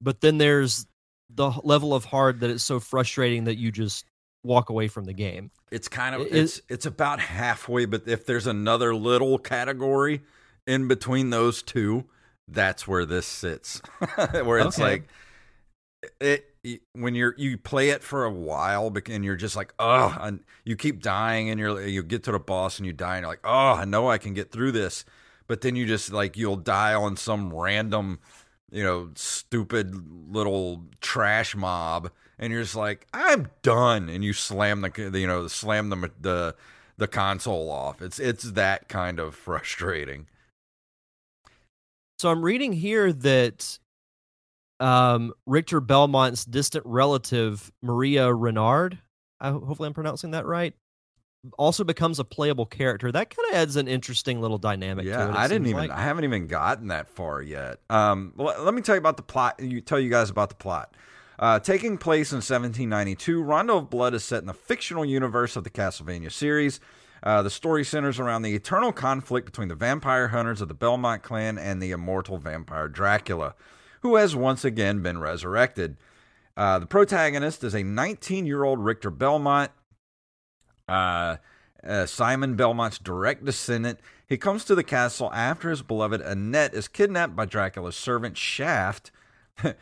but then there's the level of hard that it's so frustrating that you just walk away from the game. It's kind of it, it's it's about halfway, but if there's another little category in between those two, that's where this sits. where it's okay. like it when you're you play it for a while and you're just like oh and you keep dying and you're you get to the boss and you die and you're like oh I know I can get through this but then you just like you'll die on some random you know stupid little trash mob and you're just like I'm done and you slam the you know slam the the the console off it's it's that kind of frustrating so I'm reading here that um, Richter Belmont's distant relative, Maria Renard, I, hopefully I'm pronouncing that right, also becomes a playable character. That kind of adds an interesting little dynamic yeah, it, I didn't even, like. I haven't even gotten that far yet. Um, well, let me tell you about the plot. You tell you guys about the plot. Uh, taking place in 1792, Rondo of Blood is set in the fictional universe of the Castlevania series. Uh, the story centers around the eternal conflict between the vampire hunters of the Belmont clan and the immortal vampire Dracula who has once again been resurrected. Uh, the protagonist is a 19 year old Richter Belmont, uh, uh, Simon Belmont's direct descendant. He comes to the castle after his beloved Annette is kidnapped by Dracula's servant Shaft. You're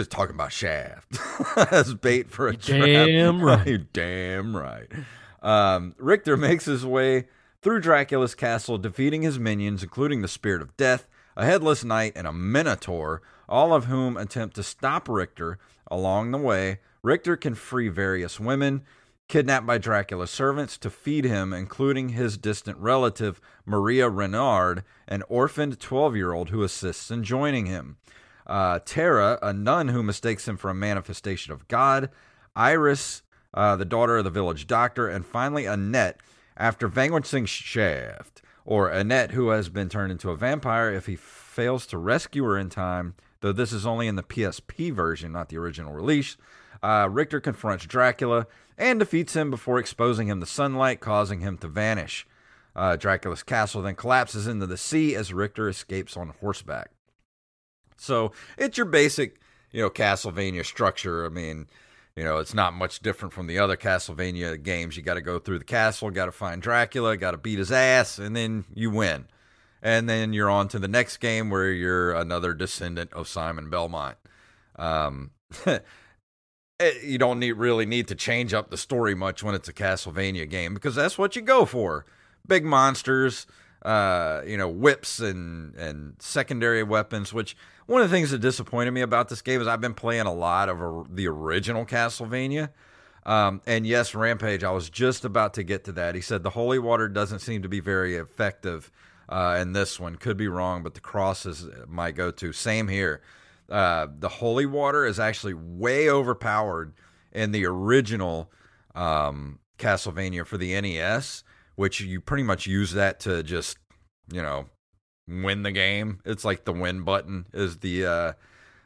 just talking about Shaft as bait for a damn trap. right. damn right. Um, Richter makes his way through Dracula's castle, defeating his minions, including the Spirit of Death, a headless knight, and a minotaur, all of whom attempt to stop Richter. Along the way, Richter can free various women kidnapped by Dracula's servants to feed him, including his distant relative, Maria Renard, an orphaned 12 year old who assists in joining him. Uh, Tara, a nun who mistakes him for a manifestation of God. Iris, uh, the daughter of the village doctor. And finally, Annette, after vanquishing Shaft or Annette, who has been turned into a vampire if he fails to rescue her in time, though this is only in the PSP version, not the original release. Uh, Richter confronts Dracula and defeats him before exposing him to sunlight, causing him to vanish. Uh, Dracula's castle then collapses into the sea as Richter escapes on horseback. So it's your basic, you know, Castlevania structure. I mean, you know, it's not much different from the other Castlevania games. You got to go through the castle, got to find Dracula, got to beat his ass, and then you win. And then you're on to the next game where you're another descendant of Simon Belmont. Um, you don't need really need to change up the story much when it's a Castlevania game because that's what you go for. Big monsters, uh, you know, whips and and secondary weapons, which one of the things that disappointed me about this game is I've been playing a lot of a, the original Castlevania. Um, and yes, Rampage, I was just about to get to that. He said the holy water doesn't seem to be very effective uh, in this one. Could be wrong, but the cross is my go to. Same here. Uh, the holy water is actually way overpowered in the original um, Castlevania for the NES, which you pretty much use that to just, you know, win the game. It's like the win button is the uh,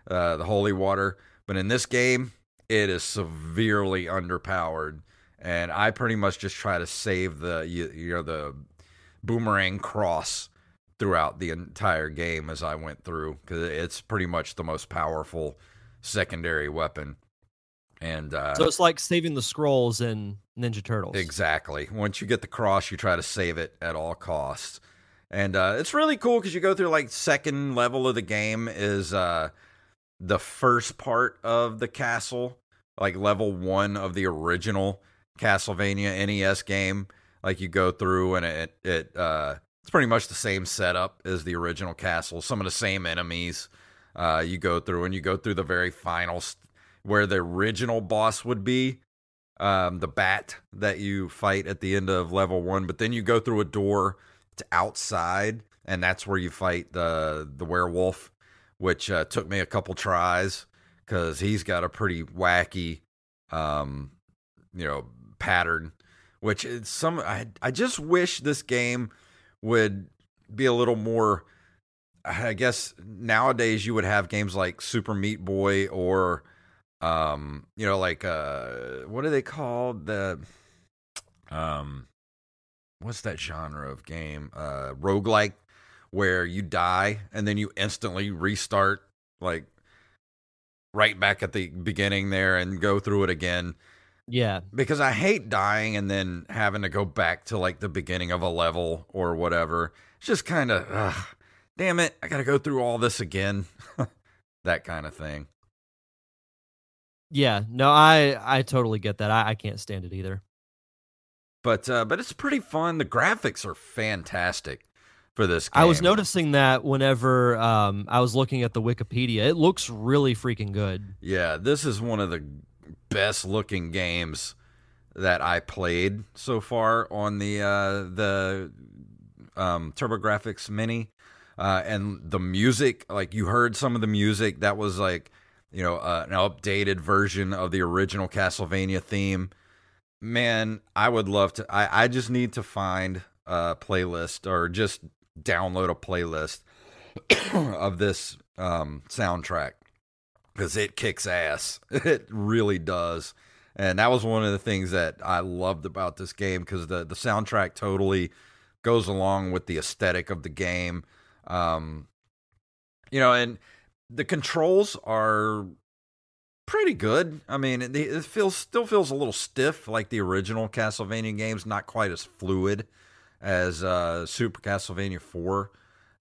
uh, the holy water, but in this game, it is severely underpowered, and I pretty much just try to save the you, you know the boomerang cross throughout the entire game as I went through because it's pretty much the most powerful secondary weapon. And uh, so it's like saving the scrolls in Ninja Turtles. Exactly. Once you get the cross, you try to save it at all costs and uh, it's really cool because you go through like second level of the game is uh, the first part of the castle, like level one of the original Castlevania NES game. Like you go through and it it uh, it's pretty much the same setup as the original castle. Some of the same enemies. Uh, you go through and you go through the very final st- where the original boss would be, um, the bat that you fight at the end of level one. But then you go through a door to outside, and that's where you fight the the werewolf, which uh, took me a couple tries because he's got a pretty wacky, um, you know, pattern. Which is some I I just wish this game would be a little more. I guess nowadays you would have games like Super Meat Boy or, um, you know, like uh, what are they called? The, um, what's that genre of game? Uh, roguelike, where you die and then you instantly restart, like right back at the beginning there and go through it again. Yeah. Because I hate dying and then having to go back to like the beginning of a level or whatever. It's just kind of, damn it, I got to go through all this again. that kind of thing. Yeah, no, I I totally get that. I, I can't stand it either. But uh, but it's pretty fun. The graphics are fantastic for this game. I was noticing that whenever um, I was looking at the Wikipedia, it looks really freaking good. Yeah, this is one of the best looking games that I played so far on the uh, the um, TurboGrafx Mini, uh, and the music. Like you heard some of the music that was like you know uh, an updated version of the original Castlevania theme. Man, I would love to. I I just need to find a playlist or just download a playlist of this um, soundtrack because it kicks ass. It really does. And that was one of the things that I loved about this game because the, the soundtrack totally goes along with the aesthetic of the game. Um, you know, and the controls are pretty good. I mean, it, it feels still feels a little stiff like the original Castlevania games, not quite as fluid as uh, Super Castlevania 4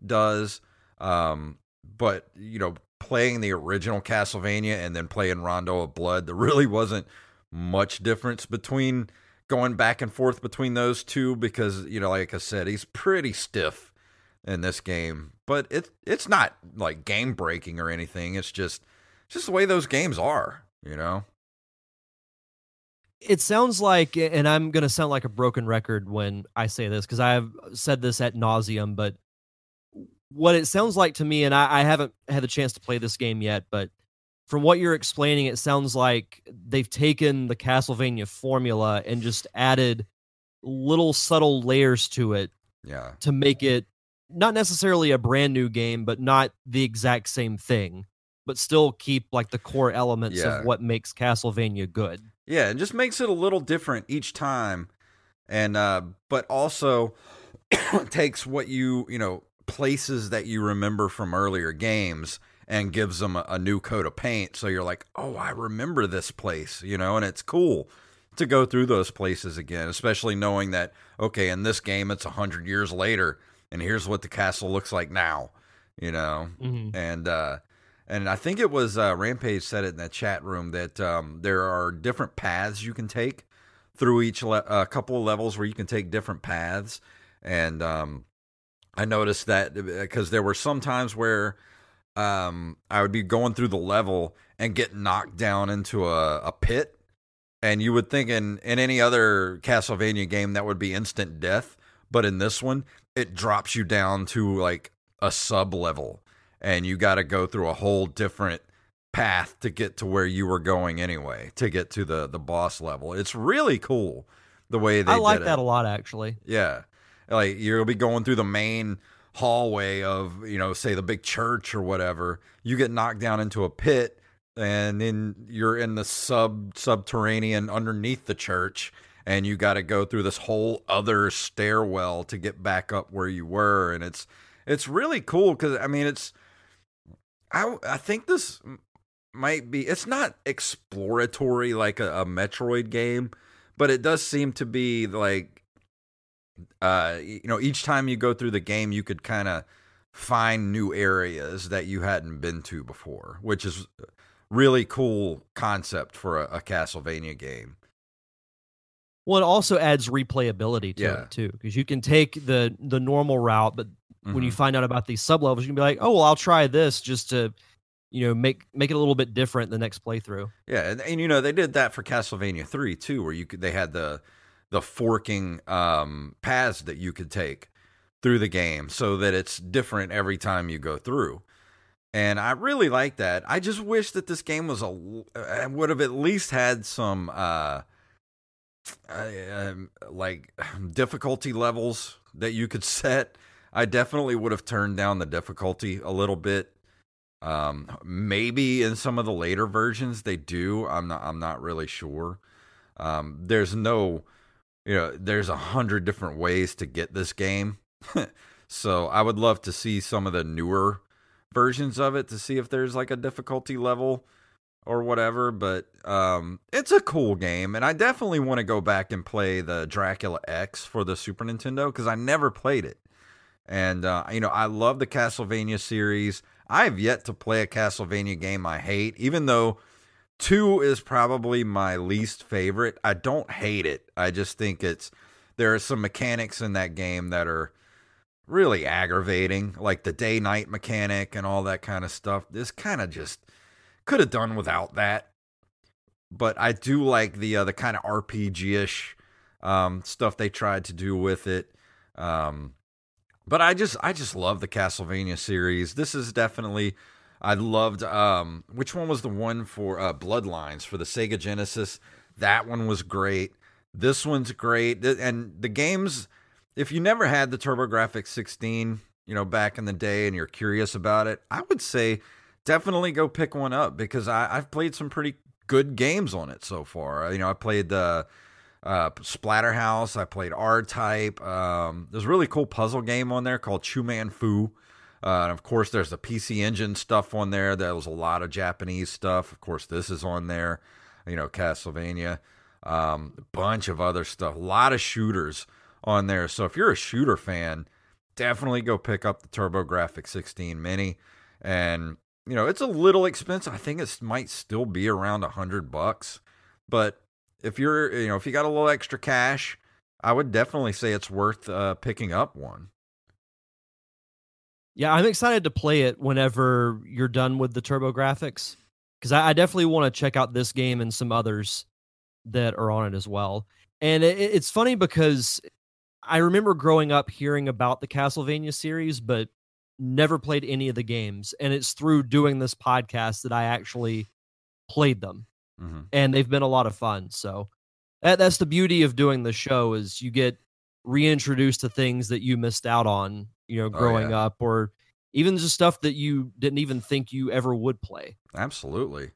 does. Um, but, you know, playing the original Castlevania and then playing Rondo of Blood, there really wasn't much difference between going back and forth between those two because, you know, like I said, he's pretty stiff in this game. But it it's not like game breaking or anything. It's just just the way those games are, you know it sounds like, and I'm going to sound like a broken record when I say this because I have said this at nauseum, but what it sounds like to me, and I, I, haven't had the chance to play this game yet, but from what you're explaining, it sounds like they've taken the Castlevania formula and just added little subtle layers to it. Yeah. To make it not necessarily a brand new game, but not the exact same thing, but still keep like the core elements yeah. of what makes Castlevania good. Yeah, it just makes it a little different each time. And uh but also takes what you, you know, places that you remember from earlier games and gives them a, a, new coat of paint so you're like, "Oh, I remember this place," you know, and it's cool to go through those places again, especially knowing that okay, in this game it's a 100 years later and here's what the castle looks like now, you know. Mm-hmm. And uh and I think it was uh, Rampage said it in the chat room that um, there are different paths you can take through each le- uh, couple of levels where you can take different paths, and um, I noticed that because uh, there were some times where um, I would be going through the level and get knocked down into a, a pit, and you would think in in any other Castlevania game that would be instant death, but in this one it drops you down to like a sub level and you got to go through a whole different path to get to where you were going anyway to get to the the boss level. It's really cool the way they. I like that a lot actually. Yeah, like you'll be going through the main hallway of you know say the big church or whatever. You get knocked down into a pit. And then you're in the sub subterranean underneath the church, and you got to go through this whole other stairwell to get back up where you were, and it's it's really cool because I mean it's I I think this might be. It's not exploratory like a, a Metroid game, but it does seem to be like, uh, you know, each time you go through the game, you could kind of find new areas that you hadn't been to before, which is really cool concept for a, a Castlevania game. Well, it also adds replayability to yeah. it too, because you can take the the normal route, but mm-hmm. when you mm-hmm. find out about these sub levels, you can be like, oh, well, I'll try this just to you know make make it a little bit different the next playthrough. Yeah, and, and you know they did that for Castlevania three too, where you could they had the the forking um, paths that you could take through the game, so that it's different every time you go through. And I really like that. I just wish that this game was a uh, would have at least had some uh, uh, like difficulty levels that you could set. I definitely would have turned down the difficulty a little bit um, maybe in some of the later versions they do. I'm not. I'm not really sure. Um, there's no, you know, there's a hundred different ways to get this game. so I would love to see some of the newer versions of it to see if there's like a difficulty level or whatever. But um, it's a cool game, and I definitely want to go back and play the Dracula X for the Super Nintendo because I never played it. And uh, you know, I love the Castlevania series. I've yet to play a Castlevania game I hate, even though two is probably my least favorite. I don't hate it. I just think it's there are some mechanics in that game that are really aggravating, like the day night mechanic and all that kind of stuff. This kind of just could have done without that. But I do like the uh, the kind of RPG ish um, stuff they tried to do with it. Um, but I just I just love the Castlevania series. This is definitely I loved um which one was the one for uh Bloodlines for the Sega Genesis. That one was great. This one's great. And the games if you never had the TurboGrafx 16, you know, back in the day and you're curious about it, I would say definitely go pick one up because I, I've played some pretty good games on it so far. You know, I played the uh, Splatterhouse. I played R Type. Um, there's a really cool puzzle game on there called Chew Man Fu. Uh, and of course, there's the PC Engine stuff on there. There was a lot of Japanese stuff. Of course, this is on there. You know, Castlevania. Um, a bunch of other stuff. A lot of shooters on there. So if you're a shooter fan, definitely go pick up the TurboGrafx 16 Mini. And you know, it's a little expensive. I think it might still be around a hundred bucks, but if you're you know if you got a little extra cash, I would definitely say it's worth uh, picking up one. Yeah, I'm excited to play it whenever you're done with the TurboGrafx because I, I, definitely want to check out this game and some others that are on it as well. And it, it's funny because I remember growing up hearing about the Castlevania series, but never played any of the games. And it's through doing this podcast that I actually played them mm-hmm. and they've been a lot of fun. So that, that's the beauty of doing the show is you get reintroduced to things that you missed out on, you know, growing oh, yeah. up, or even just stuff that you didn't even think you ever would play. Absolutely.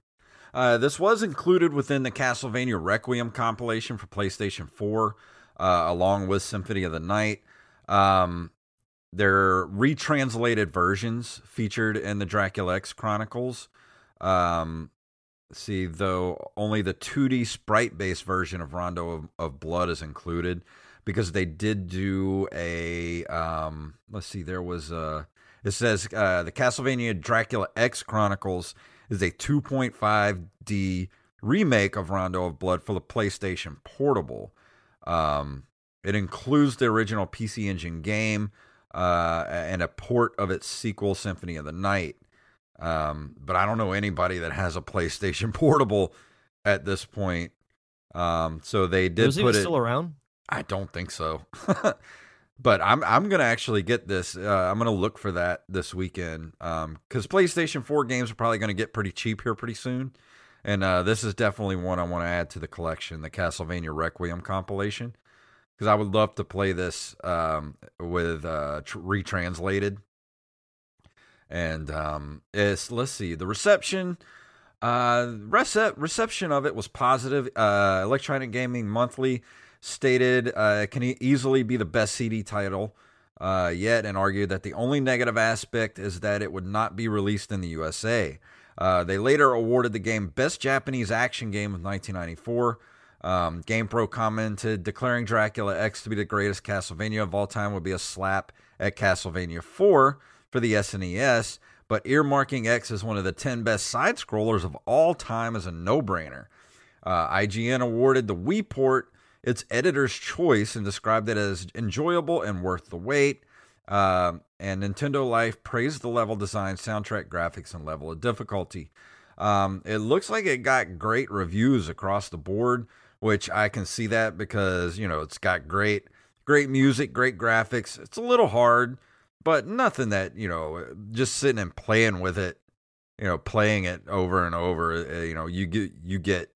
Uh, this was included within the Castlevania Requiem compilation for PlayStation 4, uh, along with Symphony of the Night. Um, their retranslated versions featured in the Dracula X Chronicles. Um, see, though only the 2D sprite based version of Rondo of, of, Blood is included because they did do a. Um, let's see, there was a. It says uh, the Castlevania Dracula X Chronicles is a 2.5D remake of Rondo of Blood for the PlayStation Portable. Um, it includes the original PC Engine game uh, and a port of its sequel, Symphony of the Night. Um, but I don't know anybody that has a PlayStation Portable at this point. Um, so they did Was put it still around. I don't think so. but I'm I'm gonna actually get this. Uh, I'm gonna look for that this weekend Um because um, PlayStation 4 games are probably gonna get pretty cheap here pretty soon, and uh, this is definitely one I want to add to the collection, the Castlevania Requiem compilation, because I would love to play this um, with uh, tr- retranslated and um, it's let's see the reception. Uh, rece- reception of it was positive. Uh, Electronic Gaming Monthly stated uh, it can e- easily be the best CD title uh, yet, and argued that the only negative aspect is that it would not be released in the USA. Uh, they later awarded the game Best Japanese Action Game of 1994. Um, GamePro commented, declaring Dracula X to be the greatest Castlevania of all time would be a slap at Castlevania 4 for the SNES, but earmarking X as one of the 10 best side scrollers of all time is a no brainer. Uh, IGN awarded the Wii port its editor's choice and described it as enjoyable and worth the wait. Um, and Nintendo Life praised the level design, soundtrack, graphics, and level of difficulty. Um, it looks like it got great reviews across the board, which I can see that because you know it's got great, great music, great graphics. It's a little hard, but nothing that you know just sitting and playing with it, you know, playing it over and over. uh, You know, you get you get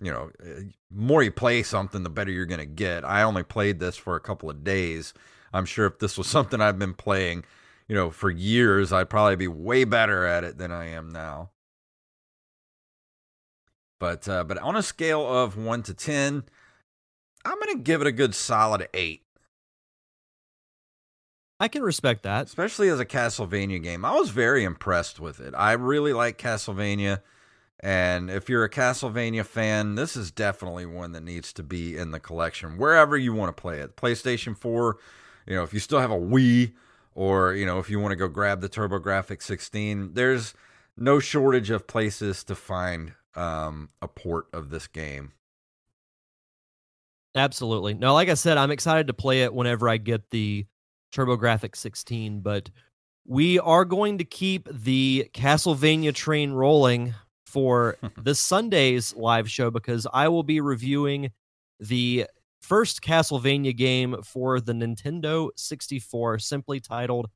you know, uh, more you play something, the better you're going to get. I only played this for a couple of days. I'm sure if this was something I've been playing, you know, for years, I'd probably be way better at it than I am now. But uh, but on a scale of one to ten, I'm gonna give it a good solid eight. I can respect that. Especially as a Castlevania game, I was very impressed with it. I really like Castlevania, and if you're a Castlevania fan, this is definitely one that needs to be in the collection wherever you want to play it. PlayStation 4, you know, if you still have a Wii, or you know, if you want to go grab the TurboGrafx 16, there's no shortage of places to find um, a port of this game. Absolutely. No, like I said, I'm excited to play it whenever I get the TurboGrafx 16, but we are going to keep the Castlevania train rolling for this Sunday's live show because I will be reviewing the first Castlevania game for the Nintendo 64, simply titled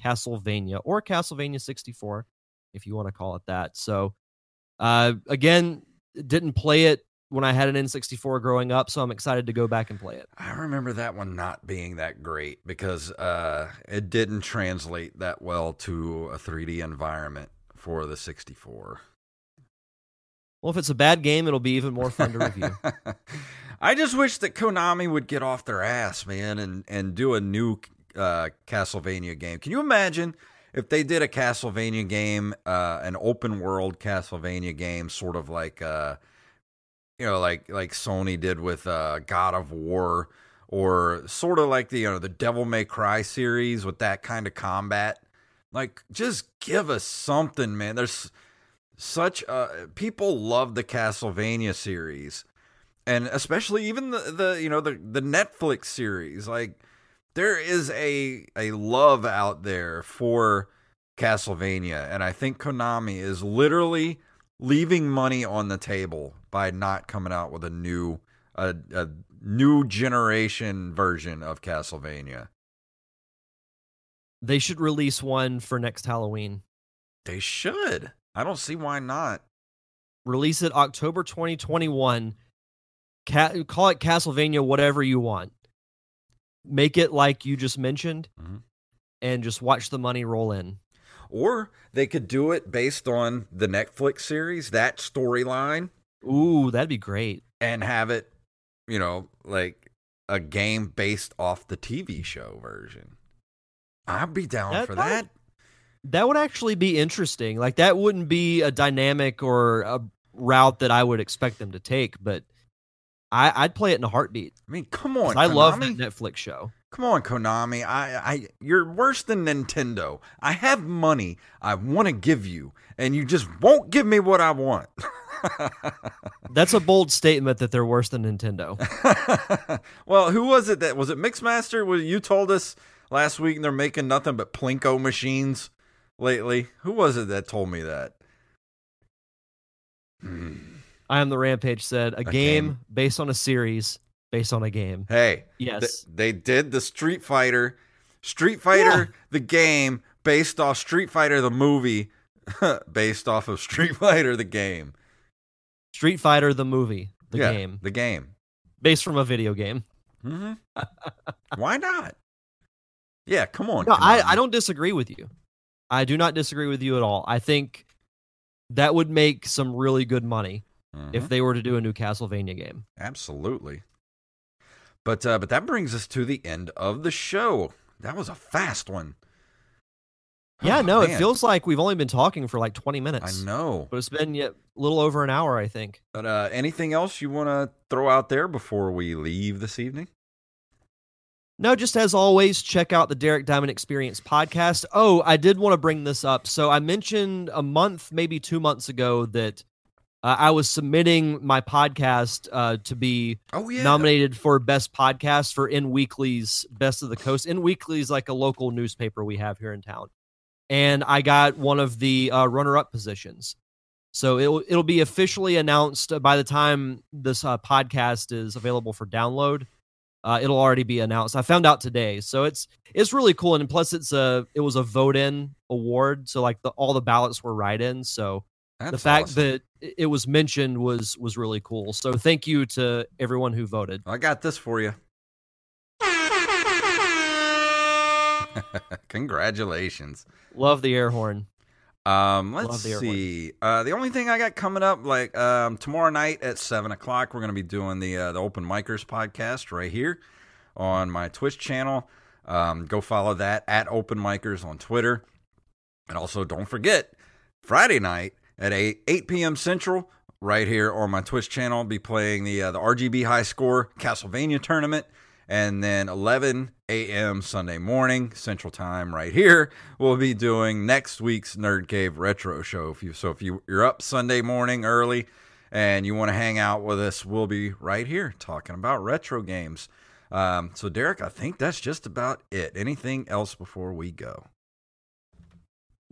Castlevania or Castlevania 64, if you want to call it that. So, uh, again, didn't play it when I had an N64 growing up, so I'm excited to go back and play it. I remember that one not being that great because uh, it didn't translate that well to a 3D environment for the 64. Well, if it's a bad game, it'll be even more fun to review. I just wish that Konami would get off their ass, man, and and do a new uh, Castlevania game. Can you imagine if they did a Castlevania game, uh, an open world Castlevania game, sort of like uh, you know, like like Sony did with uh, God of War, or sort of like the you know the Devil May Cry series with that kind of combat. Like, just give us something, man. There's such uh people love the Castlevania series and especially even the the you know the the Netflix series like there is a a love out there for Castlevania and I think Konami is literally leaving money on the table by not coming out with a new a, a new generation version of Castlevania. They should release one for next Halloween. They should. I don't see why not. Release it October 2021. Ca- call it Castlevania, whatever you want. Make it like you just mentioned, Mhm. and just watch the money roll in. Or they could do it based on the Netflix series, that storyline, Ooh, that'd be great. and have it, you know, like a game based off the TV show version. I'd be down That- for that that. Would actually be interesting. Like that wouldn't be a dynamic or a route that I would expect them to take, but I, I'd play it in a heartbeat. I mean, come on. I love that Netflix show. Come on, Konami. I, I, you're worse than Nintendo. I have money I want to give you, and you just won't give me what I want. That's a bold statement that they're worse than Nintendo. well, who was it that was it Mixmaster? Was you told us last week and they're making nothing but Plinko machines lately? Who was it that told me that? Hmm. I am the Rampage said a, A game, game. based on a series based on a game. Hey, th- Yes. they did the Street Fighter, Street Fighter the game based off Street Fighter the movie, based off of Street Fighter the game. Street Fighter the movie, the Yeah, game, the game. based from a video game. hmm Why not? Yeah, come on. No, I, Konami. I don't disagree with you. I do not disagree with you at all. I think that would make some really good money if Mhm. they were to do a new Castlevania game. Absolutely. But uh, but that brings us to the end of the show. That was a fast one. Yeah, Oh, no, it feels like we've only been talking for like 20 minutes. I know. But it's been a little over an hour, I think. But uh, anything else you want to throw out there before we leave this evening? No, just as always, check out the Derek Diamond Experience podcast. Oh, I did want to bring this up. So I mentioned a month, maybe two months ago, that uh, I was submitting my podcast uh, to be Oh yeah. nominated for best podcast for Inweekly's Best of the Coast. Inweekly's like a local newspaper we have here in town, and I got one of the uh, runner-up positions. So it'll it'll be officially announced by the time this uh, podcast is available for download. Uh, it'll already be announced. I found out today, so it's it's really cool, and plus it's a it was a vote in award, so like the all the ballots were write ins. So That's the fact awesome. that it was mentioned was was really cool. So thank you to everyone who voted. I got this for you. Congratulations. Love the air horn. Um, let's the see. Uh, the only thing I got coming up, like um, tomorrow night at seven o'clock, we're going to be doing the uh, the Open Micers podcast right here on my Twitch channel. Um, go follow that at Open Micers on Twitter, and also don't forget Friday night at eight eight p.m. Central, right here on my Twitch channel. I'll be playing the uh, the RGB High Score Castlevania tournament. And then 11 a.m. Sunday morning Central Time, right here, we'll be doing next week's Nerd Cave Retro Show. If you so, if you you're up Sunday morning early and you want to hang out with us, we'll be right here talking about retro games. Um, so, Derek, I think that's just about it. Anything else before we go?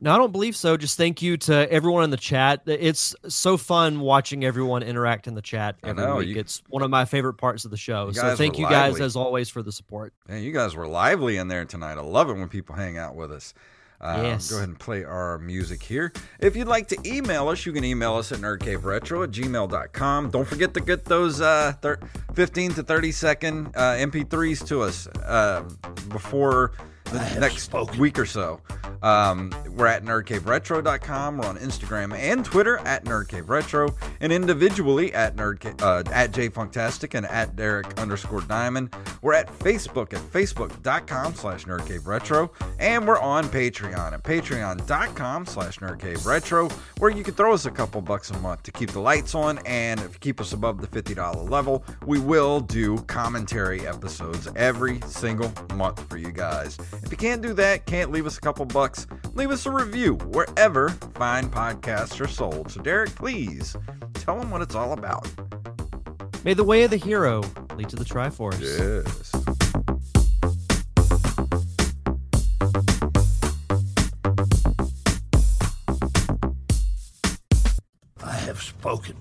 No, I don't believe so. Just thank you to everyone in the chat. It's so fun watching everyone interact in the chat every know, week. you- it's one of my favorite parts of the show. So thank you guys lively. as always for the support. Man, you guys were lively in there tonight. I love it when people hang out with us. Um, Yes. Go ahead and play our music here. If you'd like to email us, you can email us at nerdcaveretro at gmail.com. Don't forget to get those uh, thir- 15 to 30 second uh, MP3s to us uh, before the next week or so. Um, we're at nerdcaveretro.com. We're on Instagram and Twitter at nerdcaveretro, and individually at nerdca- uh, at jfunktastic and at Derek underscore Diamond. We're at Facebook at facebook.com slash nerdcaveretro, and we're on Patreon at patreon.com slash nerdcaveretro, where you can throw us a couple bucks a month to keep the lights on, and if you keep us above the $50 level, we will do commentary episodes every single month for you guys. If you can't do that, can't leave us a couple bucks, leave us a review wherever fine podcasts are sold. So, Derek, please tell them what it's all about. May the way of the hero lead to the Triforce. Yes. I have spoken.